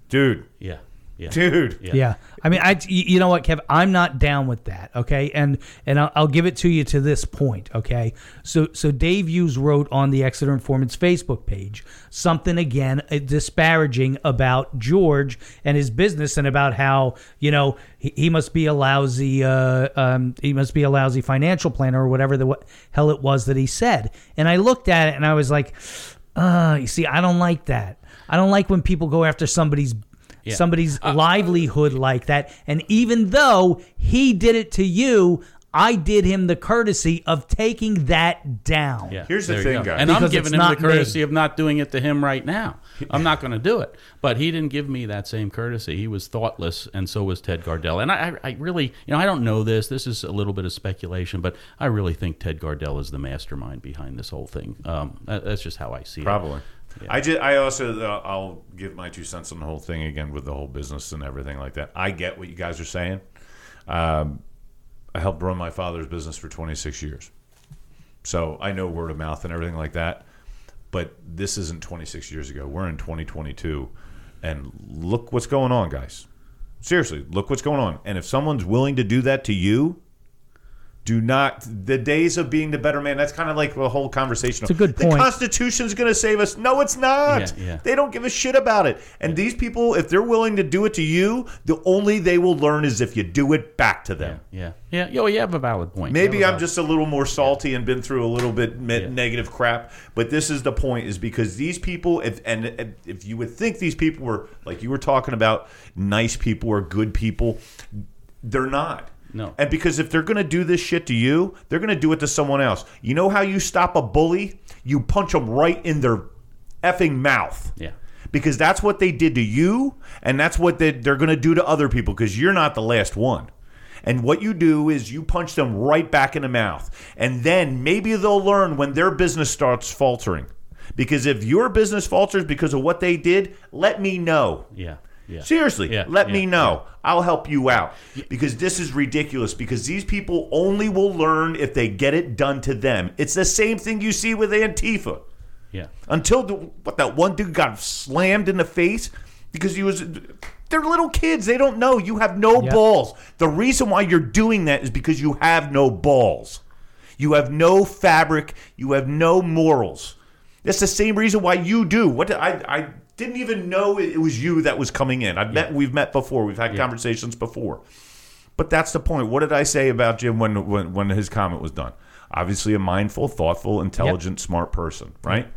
dude Yeah. Yeah. dude Yeah. I mean, I you you know what, Kev, I'm not down with that. Okay, and and I'll, I'll give it to you to this point. Okay, so so Dave Hughes wrote on the Exeter Informant's Facebook page something again uh, disparaging about George and his business and about how you know he, he must be a lousy uh, um, he must be a lousy financial planner or whatever the what hell it was that he said. And I looked at it and I was like, uh, you see, I don't like that. I don't like when people go after somebody's Yeah. somebody's livelihood like that. And even though he did it to you, I did him the courtesy of taking that down. Yeah, Here's the there you thing, go. guys. And I'm giving him the not me. courtesy of not doing it to him right now. I'm not going to do it. But he didn't give me that same courtesy. He was thoughtless, and so was Ted Gardella. And I, I I really, you know, I don't know this. This is a little bit of speculation, but I really think Ted Gardella is the mastermind behind this whole thing. Um, that's just how I see it. Probably. it. I just, I also, uh, I'll give my two cents on the whole thing again with the whole business and everything like that. I get what you guys are saying. Um, I helped run my father's business for 26 years, so I know word of mouth and everything like that. But this isn't 26 years ago. We're in 2022, and look what's going on, guys. Seriously, look what's going on. And if someone's willing to do that to you, do not the days of being the better man. That's kind of like the whole conversation. It's a good point. The. Constitution's going to save us. No, it's not. Yeah, yeah. They don't give a shit about it. And these people, if they're willing to do it to you, the only they will learn is if you do it back to them. Yeah, yeah. Yo, you have a valid point. Maybe a I'm just a little more salty and been through a little bit negative crap, but this is the point: is because these people, if and if you would think these people were like you were talking about, nice people or good people, they're not. No. And because if they're going to do this shit to you, they're going to do it to someone else. You know how you stop a bully? You punch them right in their effing mouth. Yeah. Because that's what they did to you, and that's what they, they're going to do to other people because you're not the last one. And what you do is you punch them right back in the mouth. And then maybe they'll learn when their business starts faltering. Because if your business falters because of what they did, let me know. Yeah. Yeah. Seriously, Yeah, let yeah, me know. I'll help you out because this is ridiculous. Because these people only will learn if they get it done to them. It's the same thing you see with Antifa. Yeah. Until the, what that one dude got slammed in the face because he was. They're little kids. They don't know. You have no Yep. balls. The reason why you're doing that is because you have no balls. You have no fabric. You have no morals. That's the same reason why you do. What I I didn't even know it was you that was coming in. I've met we've met before. We've had conversations before. But that's the point. What did I say about Jim when when, when his comment was done? Obviously a mindful, thoughtful, intelligent, smart person, right?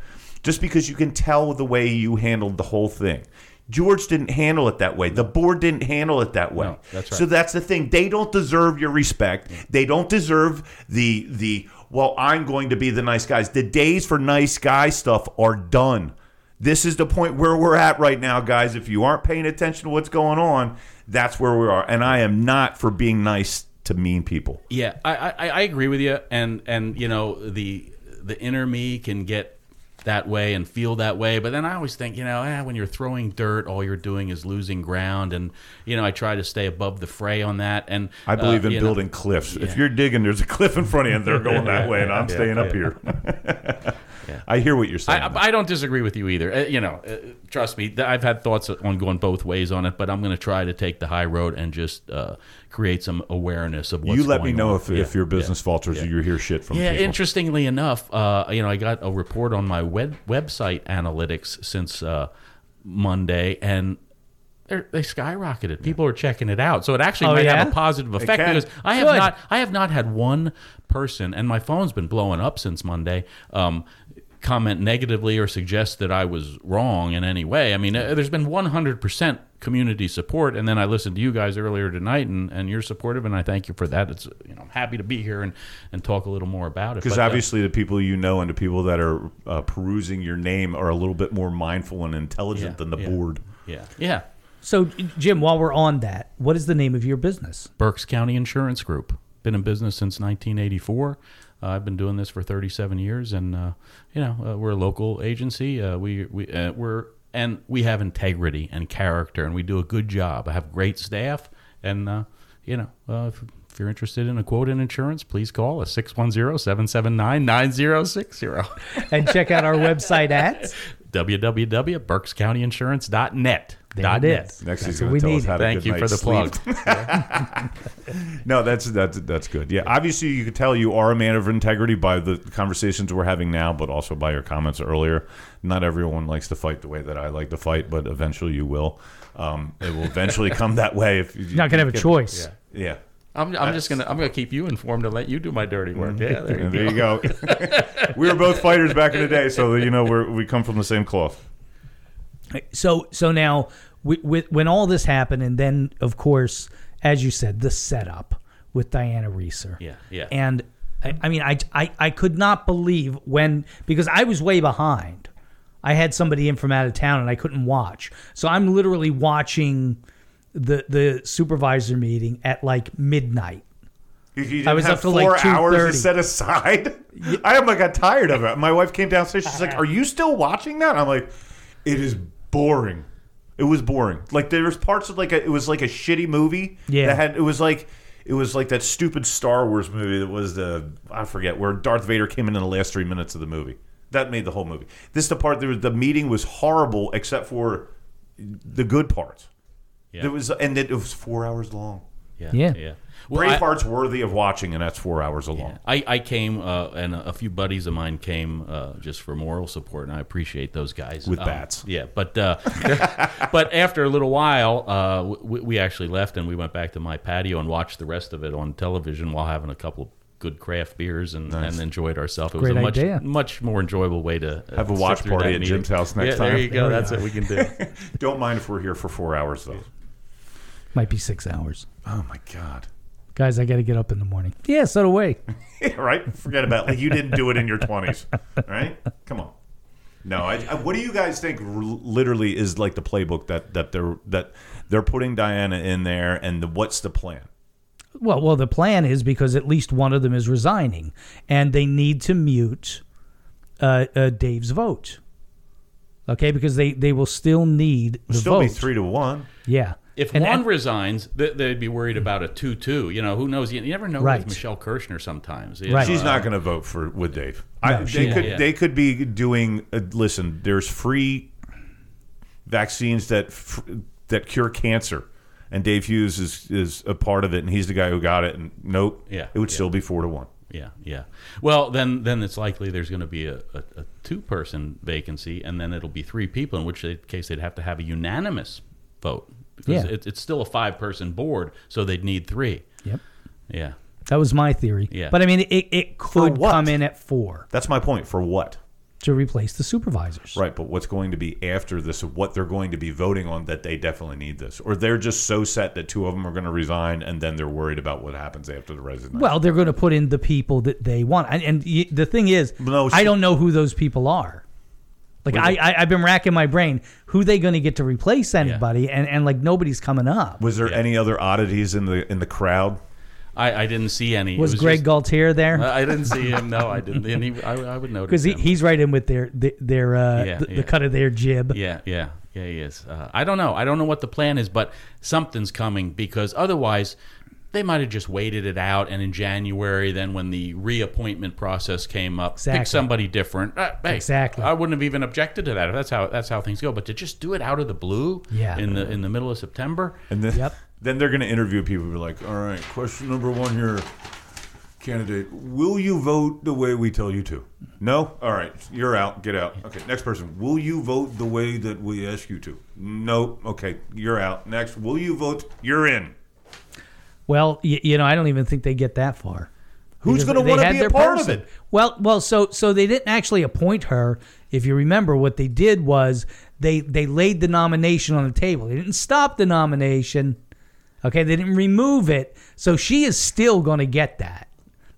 Just because you can tell the way you handled the whole thing. George didn't handle it that way. The board didn't handle it that way. No, that's right. So that's the thing. They don't deserve your respect. They don't deserve the the well, I'm going to be the nice guys. The days for nice guy stuff are done. This is the point where we're at right now, guys. If you aren't paying attention to what's going on, that's where we are. And I am not for being nice to mean people. Yeah, I, I, I agree with you, and and you know the the inner me can get that way and feel that way, but then I always think, you know, eh, when you're throwing dirt, all you're doing is losing ground, and you know, I try to stay above the fray on that. And I believe uh, in you know, building cliffs. If you're digging, there's a cliff in front of you, and they're going that [LAUGHS] way, and I'm Yeah, staying up [LAUGHS] yeah. I hear what you're saying. I, I don't disagree with you either. Uh, you know, uh, trust me, th- I've had thoughts on going both ways on it, but I'm going to try to take the high road and just uh, create some awareness of what's going on. you let me know on. if, if your business yeah, falters yeah. or you hear shit from yeah, people. interestingly enough, uh, you know, I got a report on my web website analytics since uh, Monday, and they're, they skyrocketed. People are checking it out, so it actually Oh, might yeah? have a positive effect because I have Good. not, I have not had one person, and my phone's been blowing up since Monday. Um, comment negatively or suggest that I was wrong in any way. I mean, uh, there's been 100% community support, and then I listened to you guys earlier tonight, and, and you're supportive, and I thank you for that. It's you know I'm happy to be here and, and talk a little more about it. Because But, uh, obviously, the people you know and the people that are uh, perusing your name are a little bit more mindful and intelligent Yeah, than the yeah. board. yeah, yeah. So, Jim, while we're on that, what is the name of your business? Berks County Insurance Group. Been in business since 1984. Uh, I've been doing this for 37 years, and uh, you know uh, we're a local agency. Uh, we we uh, we're and we have integrity and character, and we do a good job. I have great staff, and uh, you know uh, if, if you're interested in a quote in insurance, please call us 610-779-9060. And check out our [LAUGHS] website at www.berkscountyinsurance.net. There Dot net. Next, That's he's going what to we tell us need. how to Thank good you for night's the plug. [LAUGHS] no, that's that's that's good. Yeah, obviously you could tell you are a man of integrity by the conversations we're having now, but also by your comments earlier. Not everyone likes to fight the way that I like to fight, but eventually you will. Um, it will eventually [LAUGHS] come that way if you, You're not going to have a choice. Yeah. I'm, I'm just gonna I'm gonna keep you informed and let you do my dirty work. Mm-hmm. Yeah, there you [LAUGHS] And go. there you go. [LAUGHS] we were both fighters back in the day, so you know we're, we come from the same cloth. So, so now, with, with, when all this happened, and then, of course, as you said, the setup with Diana Reeser. Yeah, yeah. And I, I mean, I, I I could not believe when because I was way behind. I had somebody in from out of town and I couldn't watch, so I'm literally watching the the supervisor meeting at like midnight. You, you I was have up four like hours to set aside. [LAUGHS] I almost got tired of it. My wife came downstairs. She's like, "Are you still watching that?" I'm like, "It is boring. It was boring. Like there was parts of like a, it was like a shitty movie. Yeah. that had it was like it was like that stupid Star Wars movie that was the I forget where Darth Vader came in in the last three minutes of the movie. That made the whole movie. This the part there was the meeting was horrible except for the good parts. Yeah. There was and it, it was four hours long. Yeah, Yeah. yeah. Well, I- Braveheart's worthy of watching, and that's four hours long. I, I came uh, and a few buddies of mine came uh, just for moral support, and I appreciate those guys With Um, bats. Yeah, but uh, [LAUGHS] but after a little while, uh, we, we actually left and we went back to my patio and watched the rest of it on television while having a couple of good craft beers and, Nice. and enjoyed ourselves. It Great was a much idea. much more enjoyable way to uh, Have a watch party that at meeting. Jim's house next yeah, time. There you go. There That's what we can do. [LAUGHS] Don't mind if we're here for four hours, though. Might be six hours. Oh my god! Guys, I got to get up in the morning. Yeah, so do we. [LAUGHS] right? Forget about like you didn't do it in your twenties, right? Come on. No, I, I, what do you guys think? r- Literally, is like the playbook that that they're that they're putting Diana in there, and the, what's the plan? Well, well, the plan is because at least one of them is resigning, and they need to mute uh, uh, Dave's vote. Okay, because they they will still need the Still vote. be three to one. Yeah. If And- one and- resigns, th- they'd be worried about a two-two. You know, who knows? You, you never know Right. with Michelle Kirshner sometimes. Right. know, She's not uh, going to vote for with Dave. No, I, they won't. could Yeah. they could be doing. Uh, listen, there's free vaccines that f- that cure cancer, and Dave Hughes is is a part of it, and he's the guy who got it. And nope, Yeah, it would yeah. still be four to one. Yeah, yeah. Well, then, then it's likely there's going to be a, a, a two-person vacancy, and then it'll be three people. In which case, they'd have to have a unanimous vote because Yeah. it, it's still a five-person board, so they'd need three. Yep. Yeah. That was my theory. Yeah. But I mean, it, it could come in at four That's my point. For what? to replace the supervisors. Right, but what's going to be after this? What they're going to be voting on that they definitely need this, or they're just so set that two of them are going to resign, and then they're worried about what happens after the resignation. Well, they're going to put in the people that they want, and, and y- the thing is, No, I she- don't know who those people are. Like Were I, they- I, I've been racking my brain. Who they going to get to replace anybody? And and like nobody's coming up. was there any other oddities in the in the crowd? I, I didn't see any. It Was, Greg just- Galtier there? I I didn't see him. No, I didn't. And he, I, I would notice [LAUGHS] Because he, he's right in with their their, their uh, Yeah, the, yeah. the cut of their jib. Yeah, yeah, yeah, he is. Uh, I don't know. I don't know what the plan is, but something's coming because otherwise they might have just waited it out. And in January, then when the reappointment process came up, Exactly. pick somebody different. Uh, hey, Exactly. I wouldn't have even objected to that if that's how that's how things go. But to just do it out of the blue, Yeah. in the in the middle of September, And then, Yep. then they're going to interview people. and Be like, all right, question number one here, candidate. Will you vote the way we tell you to? No. All right, you're out. Get out. Okay. Next person. Will you vote the way that we ask you to? No. Okay, you're out. Next. Will you vote? You're in. Well, you, you know, I don't even think they get that far. Who's gonna wanna had be a part of it? Well, well, so so they didn't actually appoint her. If you remember, what they did was they they laid the nomination on the table. They didn't stop the nomination. Okay, they didn't remove it. So she is still going to get that.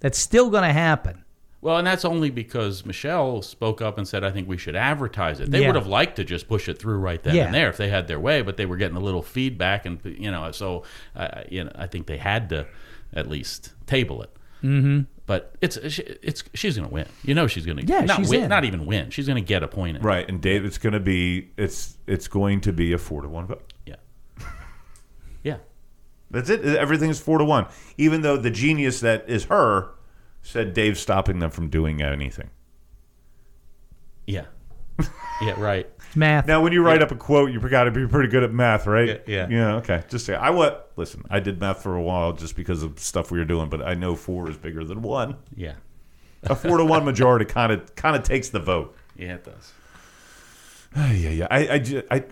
That's still going to happen. Well, and that's only because Michelle spoke up and said, "I think we should advertise it." They Yeah. would have liked to just push it through right then Yeah. and there if they had their way, but they were getting a little feedback, and you know, so uh, you know, I think they had to at least table it. Mm-hmm. But it's it's she's going to win. You know, she's going to Yeah, not she's win, in. not even win. She's going to get appointed. Right. And Dave, it's going to be it's it's going to be a four to one vote. Yeah. Yeah. That's it. Everything's four to one. Even though the genius that is her said Dave's stopping them from doing anything. Yeah. Yeah. Right. Math. Now, when you write up a quote, you've got to be pretty good at math, right? Yeah, yeah. Yeah. Okay. Just say I what? Listen, I did math for a while just because of stuff we were doing, but I know four is bigger than one. Yeah. A four to one majority kind of kind of takes the vote. Yeah, it does. [SIGHS] yeah, yeah. I, I, ju- I,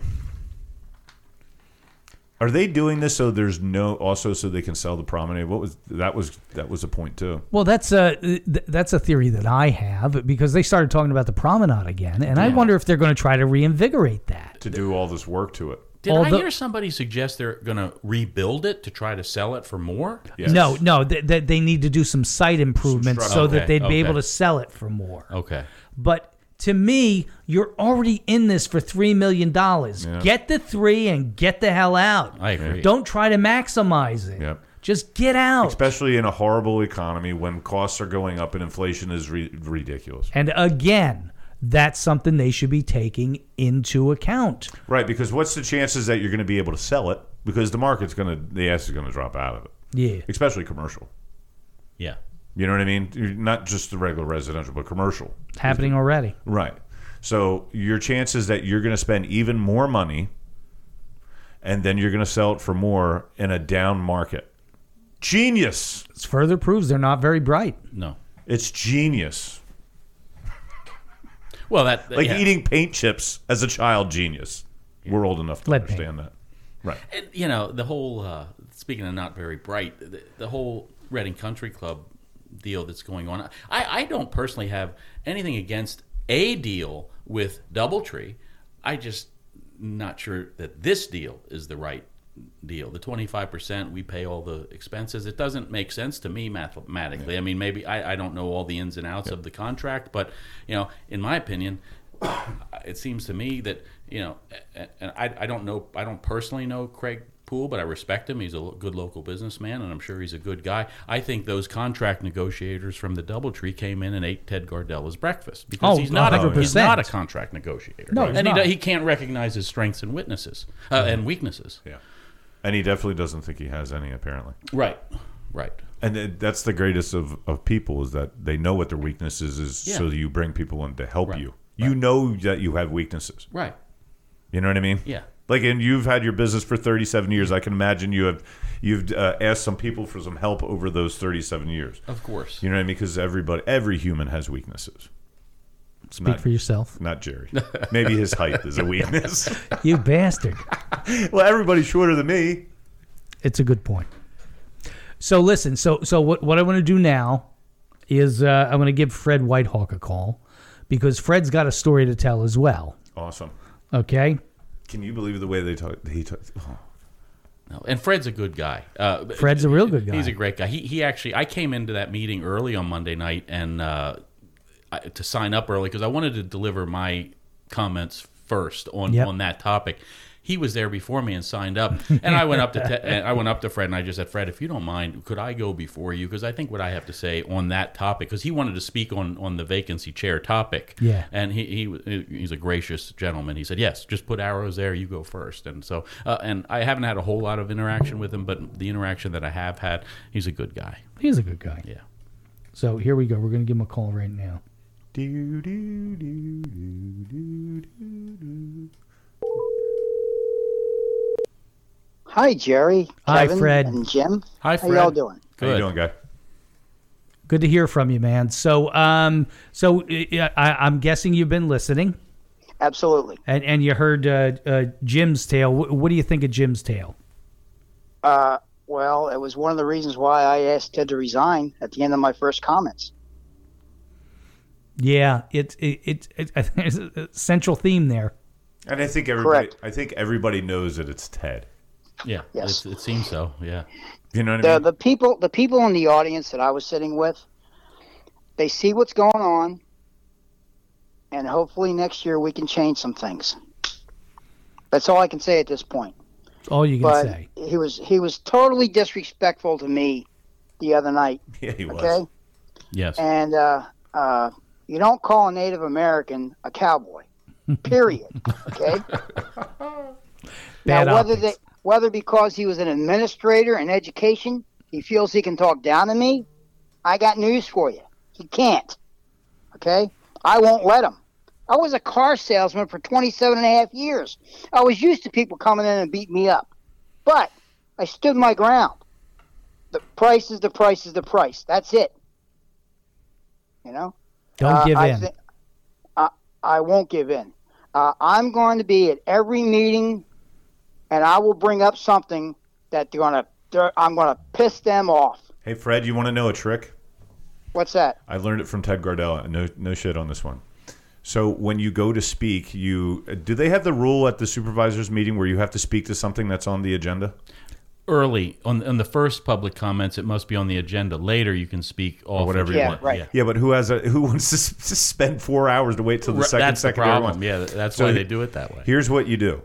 are they doing this so there's no also so they can sell the promenade? What was that was that was a point too. Well, that's a th- that's a theory that I have because they started talking about the promenade again, and I wonder if they're going to try to reinvigorate that. to do all this work to it. Did Although- I hear somebody suggest they're going to rebuild it to try to sell it for more? No, no, that they, they need to do some site improvements so structure. that they'd Okay, be able to sell it for more. Okay. But to me, you're already in this for three million dollars. Yeah. Get the three and get the hell out. I agree. Don't try to maximize it. Yep. Just get out. Especially in a horrible economy when costs are going up and inflation is re- ridiculous. And again, that's something they should be taking into account. Right, because what's the chances that you're going to be able to sell it? Because the market's going to, the ass is going to drop out of it. Yeah. Especially commercial. Yeah. You know what I mean? Not just the regular residential, but commercial. Happening already. Right. So your chances that you're going to spend even more money and then you're going to sell it for more in a down market. Genius. This further proves they're not very bright. No. It's genius. Well, that Like yeah. eating paint chips as a child, genius. We're old enough to Lead paint. understand that. Right. And, you know, the whole, uh, speaking of not very bright, the, the whole Reading Country Club deal that's going on, I, I don't personally have anything against a deal with Doubletree. I just not sure that this deal is the right deal. The 25%, we pay all the expenses. It doesn't make sense to me mathematically. I mean, maybe I, I don't know all the ins and outs of the contract, but, you know, in my opinion, [COUGHS] it seems to me that you know, and I, I don't know, I don't personally know Craig Poole, but I respect him. He's a good local businessman, and I'm sure he's a good guy. I think those contract negotiators from the DoubleTree came in and ate Ted Gardella's breakfast because Oh, he's not a, he's 100%. not a contract negotiator. No, he's and he, not. do- he can't recognize his strengths and weaknesses uh, and weaknesses. Yeah. And he definitely doesn't think he has any, apparently. Right, right. And that's the greatest of, of people is that they know what their weaknesses is, Yeah. so you bring people in to help Right. you. You know that you have weaknesses. Right. You know what I mean? Yeah. Like, and you've had your business for 37 years. I can imagine you have you've uh, asked some people for some help over those 37 years. Of course. You know what I mean? Because everybody, every human has weaknesses. It's Speak for yourself. Not Jerry. Maybe his height is a [LAUGHS] weakness. You bastard. [LAUGHS] well, everybody's shorter than me. It's a good point. So listen, so so what what I want to do now is uh, I'm going to give Fred Whitehawk a call because Fred's got a story to tell as well. Awesome. Okay. Can you believe the way they talk? He talk, oh. No, and Fred's a good guy. Uh, Fred's a real good guy. He's a great guy. He, he actually, I came into that meeting early on Monday night and uh, I, to sign up early because I wanted to deliver my comments first on Yep. on that topic. He was there before me and signed up, and I went up to Te- and I went up to Fred and I just said, Fred, if you don't mind, could I go before you? Because I think what I have to say on that topic, because he wanted to speak on on the vacancy chair topic. Yeah. and he, he he's a gracious gentleman. He said, "Yes, just put arrows there. You go first. And so, uh, and I haven't had a whole lot of interaction with him, but the interaction that I have had, he's a good guy. He's a good guy. Yeah. So here we go. We're going to give him a call right now. Do, do, do, do, do, do, do. Hi, Jerry. Hi, Kevin, Fred. And Jim. Hi, Fred. How y'all doing? Good. How you doing, guy? Good to hear from you, man. So um so uh, I, I'm guessing you've been listening Absolutely. and and you heard uh, uh, Jim's tale. Wh- What do you think of Jim's tale? Uh, well, it was one of the reasons why I asked Ted to resign at the end of my first comments. Yeah, it's it, it, it, I a central theme there. And I think everybody, I think everybody knows that it's Ted. Yeah, Yes. it, it seems so. Yeah, You know what I The mean? the people the people in the audience that I was sitting with, they see what's going on, and hopefully next year we can change some things. That's all I can say at this point. That's all you can but say. he was he was totally disrespectful to me the other night. [LAUGHS] Yeah, he was. Okay, yes, and uh, uh, you don't call a Native American a cowboy. Period. Okay. [LAUGHS] Bad now, whether optics. Whether because he was an administrator in education, he feels he can talk down to me, I got news for you. He can't. Okay? I won't let him. I was a car salesman for 27 and a half years. I was used to people coming in and beating me up. But I stood my ground. The price is the price is the price. That's it. You know? Don't Uh, give I in. thi- I, I won't give in. Uh, I'm going to be at every meeting, and I will bring up something that they're gonna. They're, I'm going to piss them off. Hey, Fred, you want to know a trick? What's that? I learned it from Ted Gardella. No, no shit on this one. So when you go to speak, you do they have the rule at the supervisors meeting where you have to speak to something that's on the agenda? Early on, on the first public comments, it must be on the agenda. Later, you can speak all or whatever you want. Yeah, yeah, but who has a who wants to, to spend four hours to wait till the Right, second that's the problem. one? Yeah, that's So why they do it that way. Here's what you do: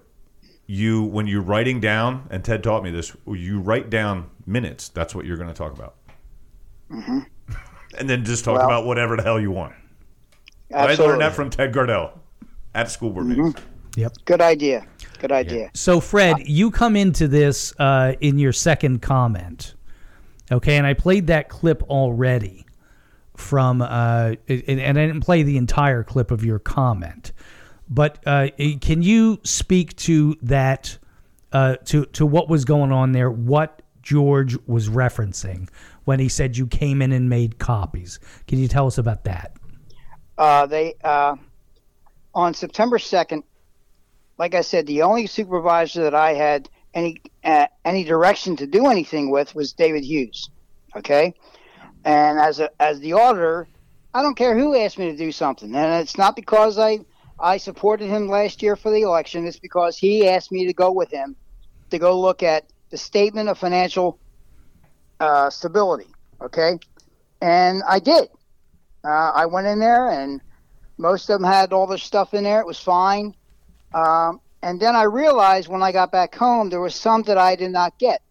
you when you're writing down, and Ted taught me this. You write down minutes. That's what you're going to talk about, Mhm. and then just talk Well- about whatever the hell you want. I learned that from Ted Gardella at school board meetings. Yep. Good idea. Good idea. So, Fred, you come into this uh, in your second comment, okay? And I played that clip already from, uh, and, and I didn't play the entire clip of your comment, but uh, can you speak to that, uh, to to what was going on there? What George was referencing when he said you came in and made copies? Can you tell us about that? Uh, they uh, on September second, like I said, the only supervisor that I had any uh, any direction to do anything with was David Hughes. Okay, and as a as the auditor, I don't care who asked me to do something, and it's not because I I supported him last year for the election. It's because he asked me to go with him to go look at the statement of financial uh, stability. Okay, and I did. Uh, I went in there, and most of them had all their stuff in there. It was fine. Um, and then I realized when I got back home, there was some that I did not get.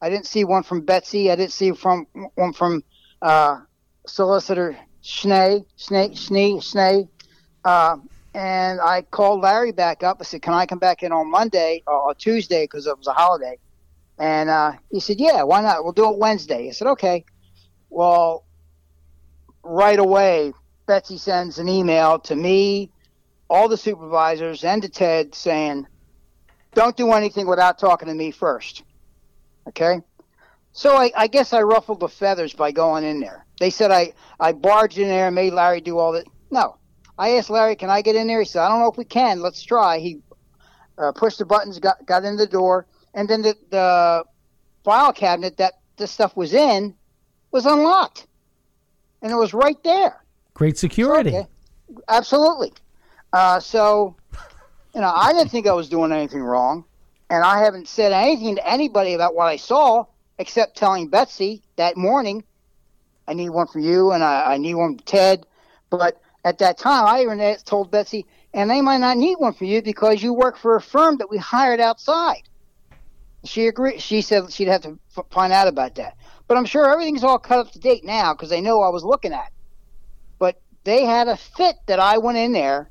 I didn't see one from Betsy. I didn't see from one from uh, solicitor Schnee, Schnee, Schnee, Schnee. Uh, and I called Larry back up. I said, "Can I come back in on Monday or Tuesday because it was a holiday?" And uh, he said, "Yeah, why not? We'll do it Wednesday." I said, "Okay." Well, right away, Betsy sends an email to me, all the supervisors, and to Ted saying, "Don't do anything without talking to me first. Okay. So I, I guess I ruffled the feathers by going in there. They said I, I barged in there and made Larry do all that. No. I asked Larry, can I get in there? He said, I don't know if we can. Let's try. He uh, pushed the buttons, got, got in the door, and then the, the file cabinet that this stuff was in was unlocked. And it was right there. Great security. Okay. Absolutely. Uh, so, you know, I didn't think I was doing anything wrong, and I haven't said anything to anybody about what I saw, except telling Betsy that morning, I need one for you, and I, I need one for Ted. But at that time, I even told Betsy, and they might not need one for you because you work for a firm that we hired outside. She agreed. She said she'd have to f- find out about that. But I'm sure everything's all cut up to date now because they know I was looking at. it. But they had a fit that I went in there.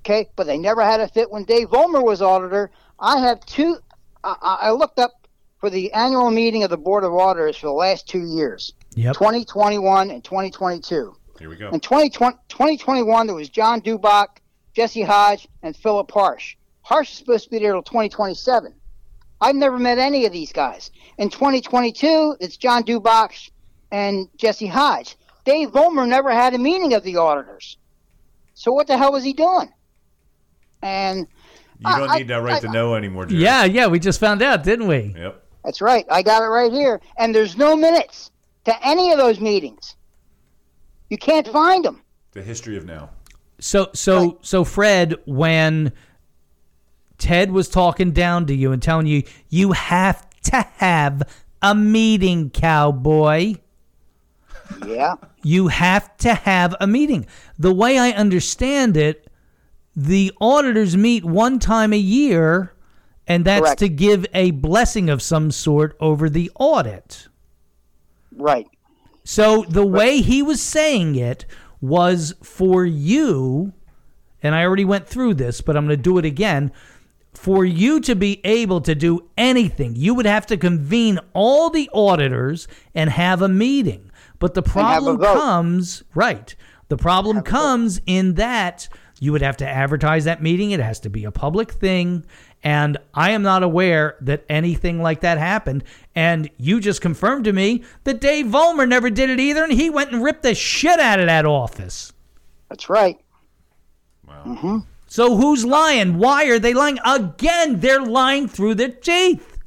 Okay, but they never had a fit when Dave Vollmer was auditor. I have two. I, I I looked up for the annual meeting of the Board of Auditors for the last two years. Yep. 2021 and 2022. Here we go. In 2020, 2021, there was John Dubach, Jesse Hodge, and Philip Harsh. Harsh is supposed to be there till 2027. I've never met any of these guys. In 2022, it's John Dubach and Jesse Hodge. Dave Vollmer never had a meeting of the auditors. So what the hell was he doing? And You don't I- need that right to know anymore, Jerry. Yeah, yeah, we just found out, didn't we? Yep. That's right. I got it right here. And there's no minutes to any of those meetings. You can't find them. The history of now. So so so Fred, when Ted was talking down to you and telling you you have to have a meeting, cowboy. Yeah. You have to have a meeting. The way I understand it, the auditors meet one time a year, and that's Correct. to give a blessing of some sort over the audit. Right. So the way he was saying it was for you, and I already went through this, but I'm going to do it again. For you to be able to do anything, you would have to convene all the auditors and have a meeting. But the problem comes, right? The problem comes in that you would have to advertise that meeting. It has to be a public thing. And I am not aware that anything like that happened. And you just confirmed to me that Dave Vollmer never did it either. And he went and ripped the shit out of that office. That's right. Wow. Mm-hmm. So who's lying? Why are they lying? Again, they're lying through their teeth.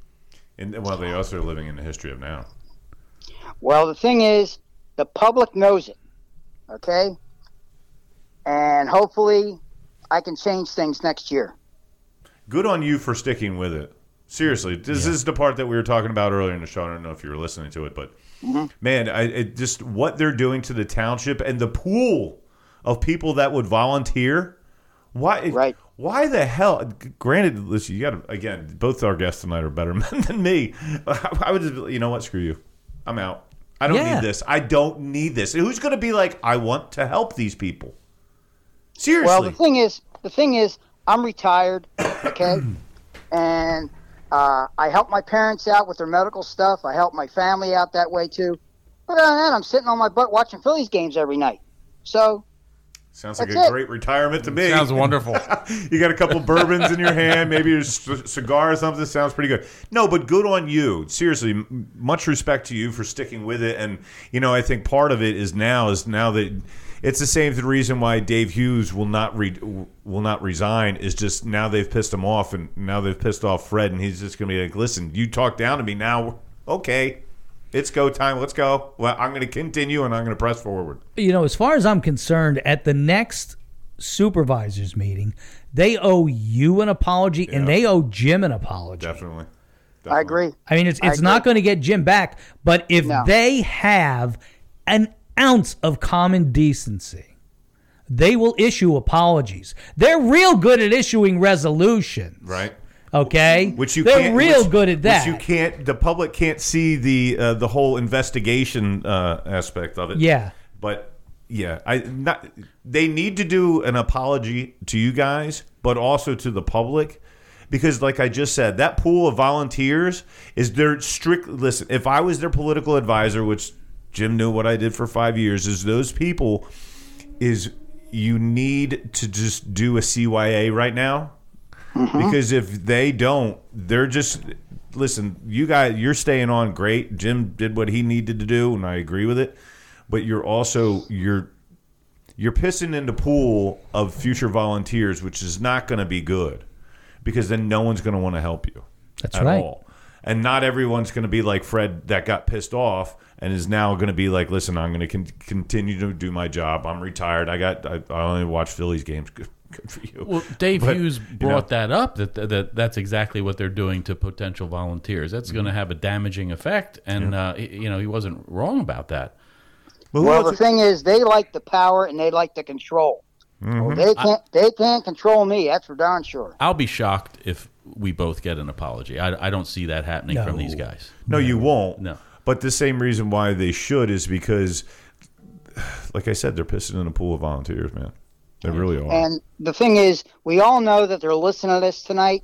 And well, they also are living in the history of now. Well, the thing is, the public knows it. Okay? and hopefully I can change things next year. Good on you for sticking with it. Seriously, this is the part that we were talking about earlier in the show. I don't know if you were listening to it, but mm-hmm. man, I it just what they're doing to the township and the pool of people that would volunteer. Why? Right. Why the hell? Granted, listen, you got to again. Both our guests tonight are better [LAUGHS] men than me. I would just, you know what? Screw you. I'm out. I don't Yeah. need this. I don't need this. Who's going to be like? I want to help these people. Seriously. Well, the thing is, the thing is, I'm retired, okay, and uh, I help my parents out with their medical stuff. I help my family out that way too. But other than that, I'm sitting on my butt watching Phillies games every night. So Sounds like That's a it. great retirement to me. Sounds wonderful. [LAUGHS] you got a couple bourbons in your hand, maybe a c- cigar or something. Sounds pretty good. No, but good on you. Seriously, m- much respect to you for sticking with it. And you know, I think part of it is now is now that it's the same reason why Dave Hughes will not re- will not resign. Is just now they've pissed him off, and now they've pissed off Fred, and he's just going to be like, "Listen, you talk down to me now. Okay, it's go time. Let's go. Well, I'm going to continue, and I'm going to press forward." you know, as far as I'm concerned, at the next supervisors meeting, they owe you an apology and they owe Jim an apology. Definitely. I agree. I mean, it's I it's not going to get Jim back, but if No. they have an ounce of common decency, they will issue apologies. They're real good at issuing resolutions. Right. Okay, Which you they're can't, real which- good at that. Which you can't. The public can't see the uh, the whole investigation uh, aspect of it. Yeah. but yeah, I not. They need to do an apology to you guys, but also to the public, because like I just said, that pool of volunteers is their strict. Listen, if I was their political advisor, which Jim knew what I did for five years, is those people is you need to just do a CYA right now mm-hmm. because if they don't, they're just listen. You guys, you're staying on great. Jim did what he needed to do, and I agree with it. But you're also you're you're pissing in the pool of future volunteers, which is not going to be good because then no one's going to want to help you. That's at right. all. And not everyone's going to be like Fred that got pissed off and is now going to be like, listen, I'm going to con- continue to do my job. I'm retired. I got I, I only watch Phillies games. Good, good for you. Well, Dave But, Hughes you brought know, that up that, that that's exactly what they're doing to potential volunteers. That's going to Mm-hmm. have a damaging effect, and uh, you know he wasn't wrong about that. Well, the thing is, they like the power and they like the control. Mm-hmm. They can't. they can't control me. That's for darn sure. I'll be shocked if we both get an apology. I, I don't see that happening from these guys. No, you won't. No. But the same reason why they should is because, like I said, they're pissing in a pool of volunteers, man. They really are. And the thing is, we all know that they're listening to this tonight,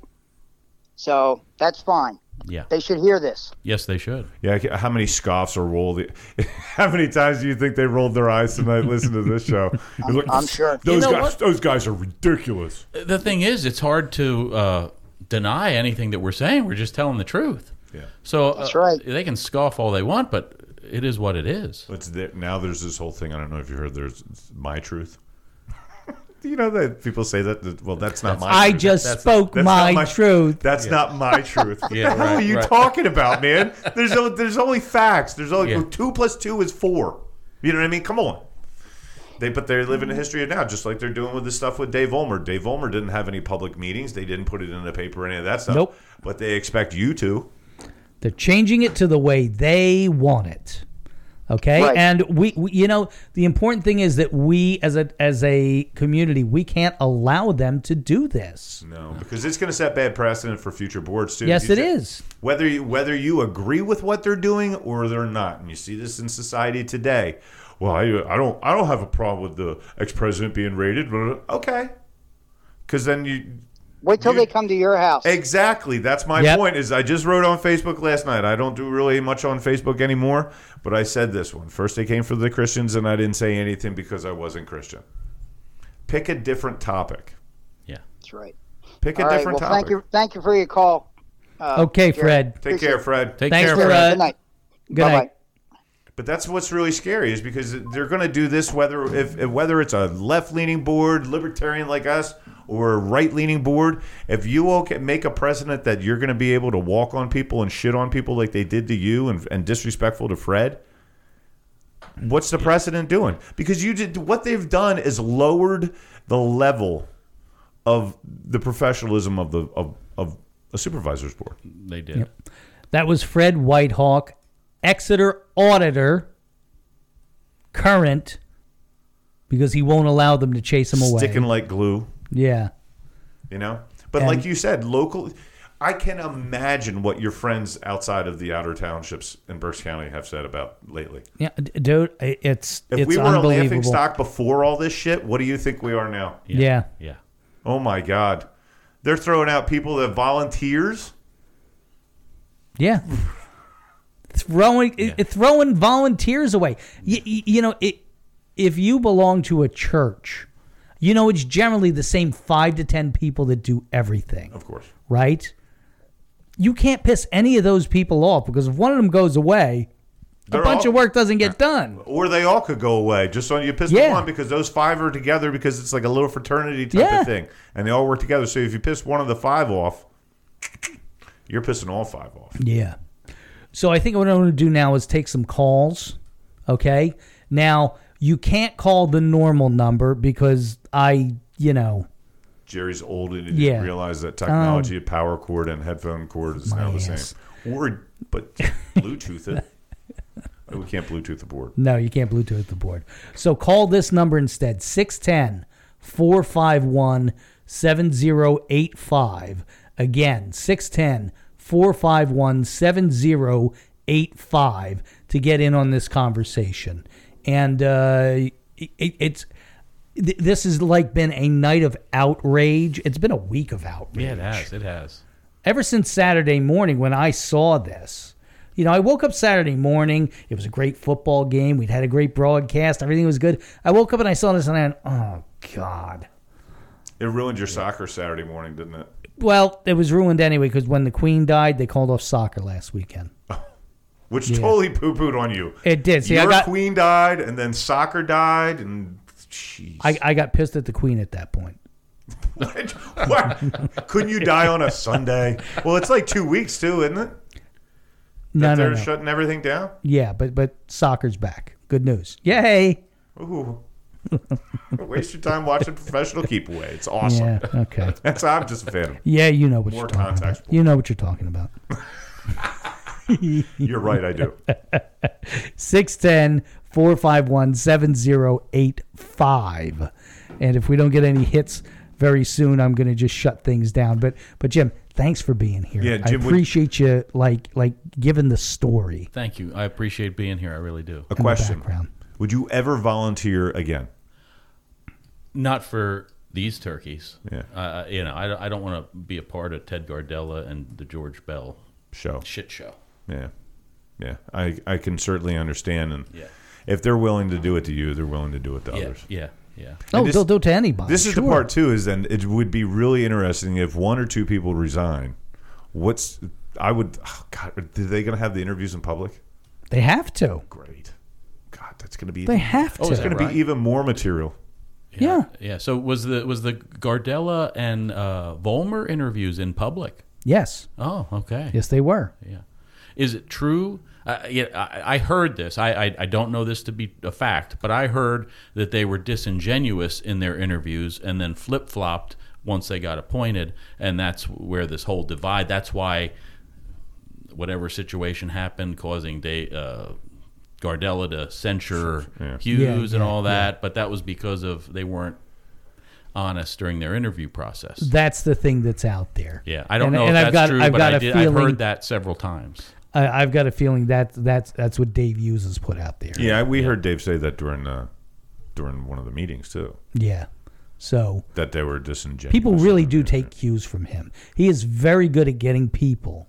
so that's fine. Yeah. They should hear this. Yes, they should. Yeah, how many scoffs or roll? The, [LAUGHS] how many times do you think they rolled their eyes tonight listening to this show? [LAUGHS] It's like, I'm sure. Those You know guys, what? those guys are ridiculous. The thing is, it's hard to uh, deny anything that we're saying. We're just telling the truth. Yeah. So uh, That's right. They can scoff all they want, but it is what it is. It's there, now there's this whole thing. I don't know if you heard. There's my truth. [LAUGHS] you know that people say that. that- Well, that's not my. I truth. just That's- spoke that's my not truth. That's not my [LAUGHS] truth. What Yeah, the hell right, are you right. talking about, man? There's [LAUGHS] o- there's only facts. There's only Yeah. two plus two is four. You know what I mean? Come on. They but they live in the mm-hmm. history of now, just like they're doing with the stuff with Dave Vollmer. Dave Vollmer didn't have any public meetings. They didn't put it in the paper or any of that stuff. Nope. But they expect you to. They're changing it to the way they want it. Okay, Right. and we, we, you know, the important thing is that we, as a as a community, we can't allow them to do this. No, because it's going to set bad precedent for future boards too. Yes, You it say- is. Whether you, whether you agree with what they're doing or they're not, and you see this in society today. Well, I, I don't I don't have a problem with the ex president being raided. But okay, because then you Wait till they come to your house. exactly that's my Yep. point. Is I just wrote on Facebook last night. I don't do really much on Facebook anymore, but I said this one first. They came for the Christians, and I didn't say anything because I wasn't Christian. Pick a different topic. Yeah. That's right. Pick a All right. different Well, topic. thank you. Thank you for your call. Uh, Okay, Jerry. Fred. Take care, Fred. Take Thanks care. for Fred. uh, Good night. good Bye-bye. night. But that's what's really scary is because they're going to do this whether if, if whether it's a left leaning board, libertarian like us, or a right leaning board. If you all can make a precedent that you're going to be able to walk on people and shit on people like they did to you and, and disrespectful to Fred, What's the precedent doing? Because you did what they've done is lowered the level of the professionalism of the of, of a supervisor's board. They did. Yep. That was Fred Whitehawk, Exeter auditor, current, because he won't allow them to chase him away. Sticking like glue. Yeah. You know? But And- like you said, local I can imagine what your friends outside of the outer townships in Berks County have said about lately. Yeah, dude, it's If it's we were a laughing unbelievable. stock before all this shit, what do you think we are now? Yeah. Yeah. Oh my God. They're throwing out people that volunteers. Yeah. [LAUGHS] throwing it, throwing volunteers away. You, you know, it, if you belong to a church, you know it's generally the same 5 to 10 people that do everything. Of course. Right? You can't piss any of those people off because if one of them goes away, They're a bunch all- of work doesn't get done. Or they all could go away just so you piss Yeah. them because those five are together because it's like a little fraternity type Yeah. of thing. And they all work together. So if you piss one of the five off, you're pissing all five off. Yeah. So I think what I'm going to do now is take some calls. Okay. Now you can't call the normal number because I, you know, Jerry's old and he Yeah. didn't realize that um, technology of power cord and headphone cord is now the ass. same. Or but [LAUGHS] Bluetooth it. Oh, we can't Bluetooth the board. no, you can't Bluetooth the board. So call this number instead 610 451 7085. Again, 610 451 7085 to get in on this conversation. And uh, it, it's. th- This has like been a night of outrage. It's been a week of outrage. Yeah, it has. It has. ever since Saturday morning when I saw this. You know, I woke up Saturday morning. It was a great football game. We'd had a great broadcast. Everything was good. I woke up and I saw this and I went, oh, God. It ruined your soccer Saturday morning, didn't it? Well, it was ruined anyway because when the Queen died, they called off soccer last weekend. [LAUGHS] Which Yeah. totally poo pooed on you. It did. See, I Your got- queen died, and then soccer died, and I, I got pissed at the Queen at that point. [LAUGHS] What? Couldn't you die on a Sunday? Well, it's like two weeks too, isn't it? No, that no, they're no. shutting everything down. Yeah, but but soccer's back. Good news. Yay. Ooh. Waste your time watching professional keep away. It's awesome. Yeah, okay. [LAUGHS] That's I'm just a fan of. Yeah, you know what More you're talking contact about. You know what you're talking about. [LAUGHS] You're right, I do. 610 451 7085. And if we don't get any hits very soon, I'm going to just shut things down. But but Jim, thanks for being here. Yeah, I Jim, would- appreciate you like like giving the story. Thank you. I appreciate being here. I really do. A question: Would you ever volunteer again? Not for these turkeys. Yeah. Uh, you know, I, I don't want to be a part of Ted Gardella and the George Bell show. Shit show. Yeah, yeah. I I can certainly understand, and Yeah. if they're willing to do it to you, they're willing to do it to Yeah, others. yeah, yeah. Oh, this- they'll do it to anybody. This is the part too. Is then it would be really interesting if one or two people resign. What's I would oh God? Are they going to have the interviews in public? They have to. Great. God, that's going to be. They have to. Oh, it's to. going to be even more material. Yeah. Yeah. So was the was the Gardella and uh, Vollmer interviews in public? Yes. Oh, okay. Yes, they were. Yeah. Is it true? Uh, yeah, I, I heard this. I, I I don't know this to be a fact, but I heard that they were disingenuous in their interviews and then flip flopped once they got appointed, and that's where this whole divide. That's why whatever situation happened, causing day, uh, Gardella to censure Yeah. Hughes Yeah, and all that, but that was because of they weren't honest during their interview process. That's the thing that's out there. Yeah, I don't And- know and if I've that's got- true, I've but got I a did, I've heard that several times. I, I've got a feeling that that's that's what Dave Hughes has put out there. Yeah, we heard Dave say that during uh, during one of the meetings too. Yeah. So That they were disingenuous. people really do take cues from him. He is very good at getting people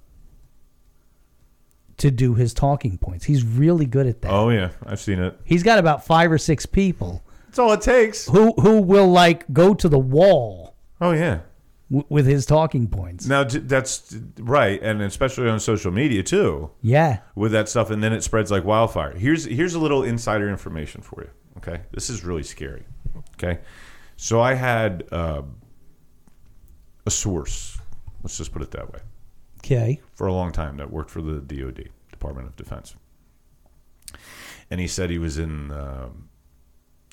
to do his talking points. He's really good at that. Oh yeah, I've seen it. He's got about five or six people That's all it takes. who who will like go to the wall Oh yeah. w- with his talking points. Now that's right, and especially on social media too. Yeah. with that stuff, and then it spreads like wildfire. Here's here's a little insider information for you. Okay, this is really scary. Okay, so I had uh, a source. Let's just put it that way. Okay. For a long time, that worked for the DoD, Department of Defense, and he said he was in um,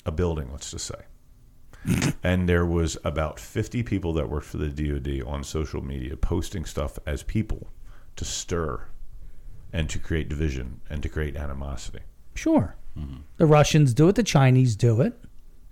a building. Let's just say, [LAUGHS] and there was about fifty people that worked for the DoD on social media posting stuff as people to stir and to create division and to create animosity. Sure. The Russians do it. The Chinese do it.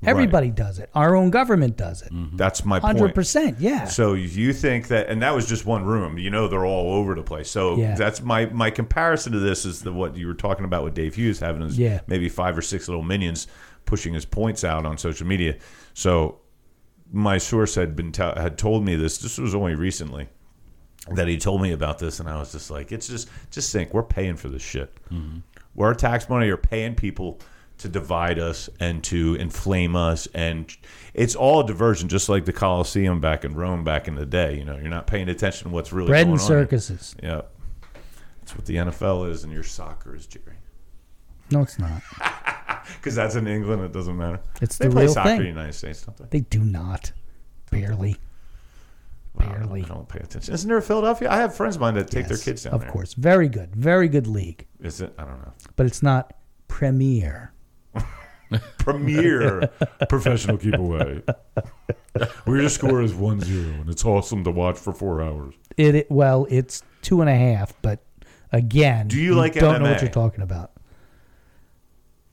Everybody does it. Our own government does it. Mm-hmm. That's my point. 100%. Yeah. So you think that, and that was just one room. You know, they're all over the place. So Yeah. that's my my comparison to this is the what you were talking about with Dave Hughes having his Yeah. maybe five or six little minions pushing his points out on social media. So my source had been te- had told me this. This was only recently that he told me about this, and I was just like, it's just just think we're paying for this shit. Mm-hmm. Where our tax money are paying people to divide us and to inflame us, and it's all a diversion, just like the Colosseum back in Rome back in the day. You know, you're not paying attention to what's really Bread going and on. circuses. Yeah, that's what the NFL is, and your soccer is, Jerry. No, it's not. [LAUGHS] Because that's in England, it doesn't matter. It's they the play real soccer thing. in the United States, don't they? They do not. Barely. Barely. I don't pay attention. Isn't there a Philadelphia? I have friends of mine that take their kids down Of there. course. Very good. Very good league. Is it? I don't know. But it's not premier. Premier professional keep away. Where your score is 1 0, and it's awesome to watch for four hours. It, it well, it's two and a half, but again, Do you like I don't know what you're talking about.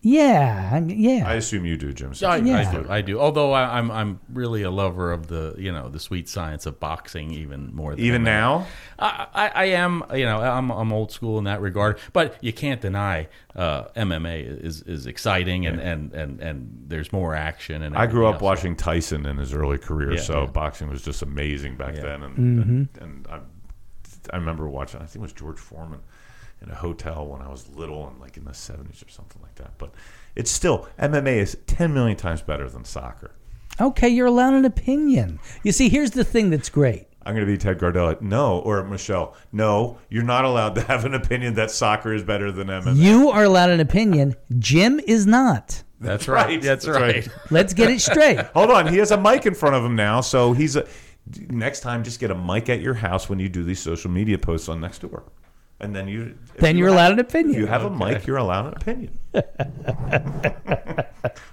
Yeah, I mean, yeah. I assume you do, Jim. I, Yeah. I do. I do. Although I, I'm I'm really a lover of the you know the sweet science of boxing even more. Than Even MMA. now? I, I, I am. You know, I'm I'm old school in that regard. But you can't deny uh, MMA is is exciting and, and, and, and there's more action. And I grew everything up else. watching Tyson in his early career, Yeah, so yeah. boxing was just amazing back then. And, Mm-hmm. and, and I, I remember watching, I think it was George Foreman in a hotel when I was little and like in the 70s or something like that. But it's still, MMA is 10 million times better than soccer. Okay, you're allowed an opinion. You see, here's the thing that's great. I'm going to be Ted Gardella. No, or Michelle. No, you're not allowed to have an opinion that soccer is better than MMA. You are allowed an opinion. Jim is not. That's right. That's right. [LAUGHS] Let's get it straight. Hold on, he has a mic in front of him now, so he's a. Next time, just get a mic at your house when you do these social media posts on Nextdoor, and then you then you you're have- allowed an opinion. If you have a mic, you're allowed an opinion. [LAUGHS]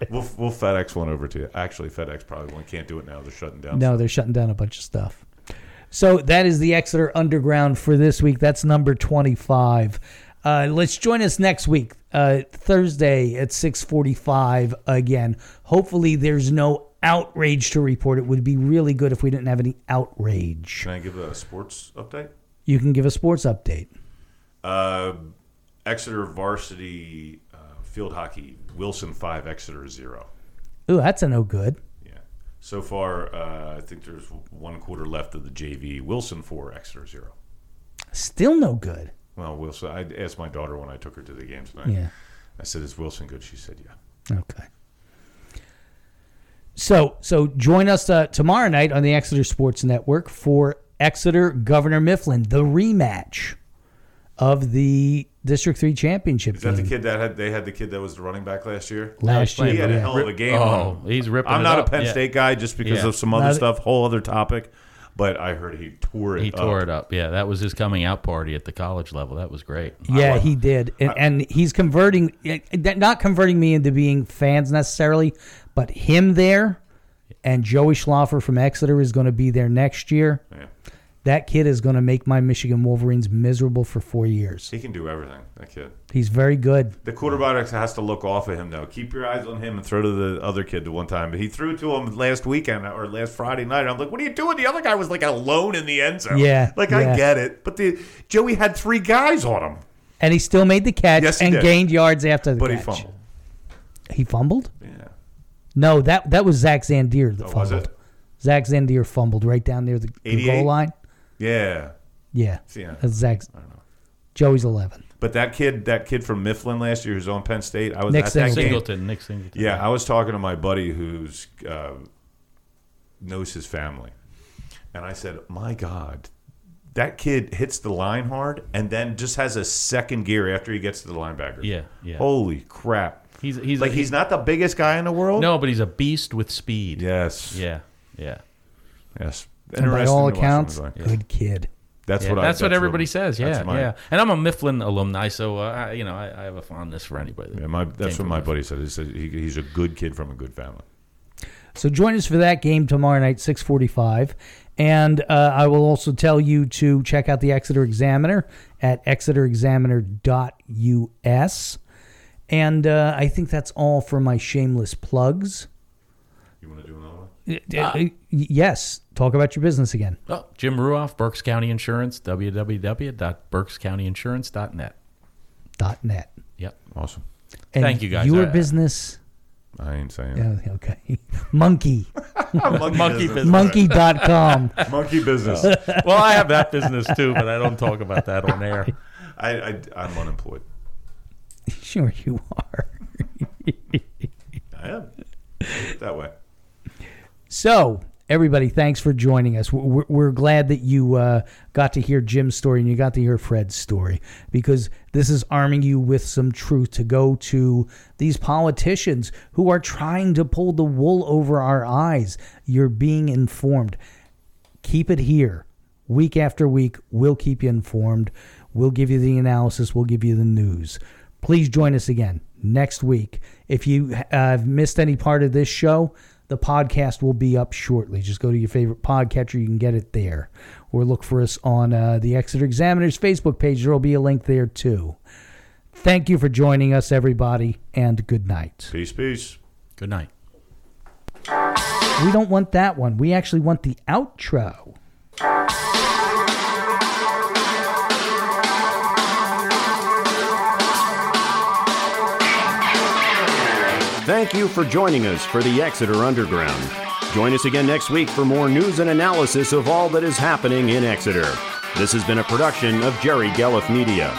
we'll we'll FedEx one over to you. Actually, FedEx probably one can't do it now. They're shutting down. No, they're shutting down a bunch of stuff. So that is the Exeter Underground for this week. That's number 25. Uh, let's join us next week, uh, Thursday at 645 again. Hopefully there's no outrage to report. It would be really good if we didn't have any outrage. Can I give a sports update? You can give a sports update. Uh, Exeter varsity uh, field hockey. Wilson five, Exeter zero. Ooh, that's a no good. Yeah. So far, uh, I think there's one quarter left of the JV. Wilson four, Exeter zero. Still no good. Well, Wilson. I asked my daughter when I took her to the game tonight. Yeah. I said, "Is Wilson good?" She said, "Yeah." Okay. So so join us uh, tomorrow night on the Exeter Sports Network for Exeter Governor Mifflin, the rematch of the District Three championship Is that the kid that had they had the kid that was the running back last year? Last year, he year, had a hell of a game. Oh, on he's ripping I'm it not up, a Penn yeah. State guy just because Yeah. of some other Not- stuff, whole other topic. But I heard he tore it. He tore up. it up. Yeah, that was his coming out party at the college level. That was great. Yeah, he did, and, and he's converting, eh, not converting me into being fans necessarily, but him there, and Joey Schlaffer from Exeter is going to be there next year. Yeah. That kid is going to make my Michigan Wolverines miserable for four years. He can do everything. That kid. He's very good. The quarterback has to look off of him though. Keep your eyes on him and throw to the other kid the one time. But he threw to him last weekend or last Friday night. I'm like, what are you doing? The other guy was like alone in the end zone. Yeah, like yeah. I get it, but the Joey had three guys on him. And he still made the catch Yes, and did. gained yards after the But he fumbled. He fumbled? Yeah. No, that that was Zach Zandier that Oh, was fumbled. it? Zach Zandier fumbled right down near the, the goal line. Yeah. Yeah. Yeah. That's Zach. Joey's 11. But that kid, that kid from Mifflin last year, who's on Penn State, I was Nick at that game. Singleton, Nick Singleton. Yeah, I was talking to my buddy who's uh, knows his family, and I said, "My God, that kid hits the line hard, and then just has a second gear after he gets to the linebacker. Yeah, yeah. Holy crap! He's he's like he's not the biggest guy in the world. No, but he's a beast with speed. Yes. Yeah. Yeah. Yes. And by all to watch him accounts, good kid. That's Yeah, what I, that's, what everybody says. Yeah, my- yeah. And I'm a Mifflin alumni, so uh, I, you know I, I have a fondness for anybody. that Yeah, my, that's what my Mifflin. buddy said. He said he, he's a good kid from a good family. So join us for that game tomorrow night, 645. And uh, I will also tell you to check out the Exeter Examiner at exeterexaminer.us. And uh, I think that's all for my shameless plugs. You want to do another one? Uh, uh, yes. Talk about your business again. Oh, Jim Ruoff, Berks County Insurance, www.berkscountyinsurance.net. Dot net. Yep. Awesome. And Thank you, guys. Your I- business. I ain't saying. Yeah, okay. [LAUGHS] [LAUGHS] Monkey. Monkey business. Monkey.com. [LAUGHS] Monkey business. well, I have that business too, but I don't talk about that on air. I, I I'm unemployed. Sure you are. I am that way. So, everybody, thanks for joining us. We're, we're glad that you uh, got to hear Jim's story and you got to hear Fred's story because this is arming you with some truth to go to these politicians who are trying to pull the wool over our eyes. You're being informed. Keep it here. Week after week, we'll keep you informed. We'll give you the analysis, we'll give you the news. Please join us again next week. If you uh, have missed any part of this show, the podcast will be up shortly. Just go to your favorite podcatcher, you can get it there. Or look for us on uh, the Exeter Examiner's Facebook page. There will be a link there too. Thank you for joining us, everybody, and good night. Peace, peace. Good night. We don't want that one. We actually want the outro. Thank you for joining us for the Exeter Underground. Join us again next week for more news and analysis of all that is happening in Exeter. This has been a production of Jerry Gelliff Media.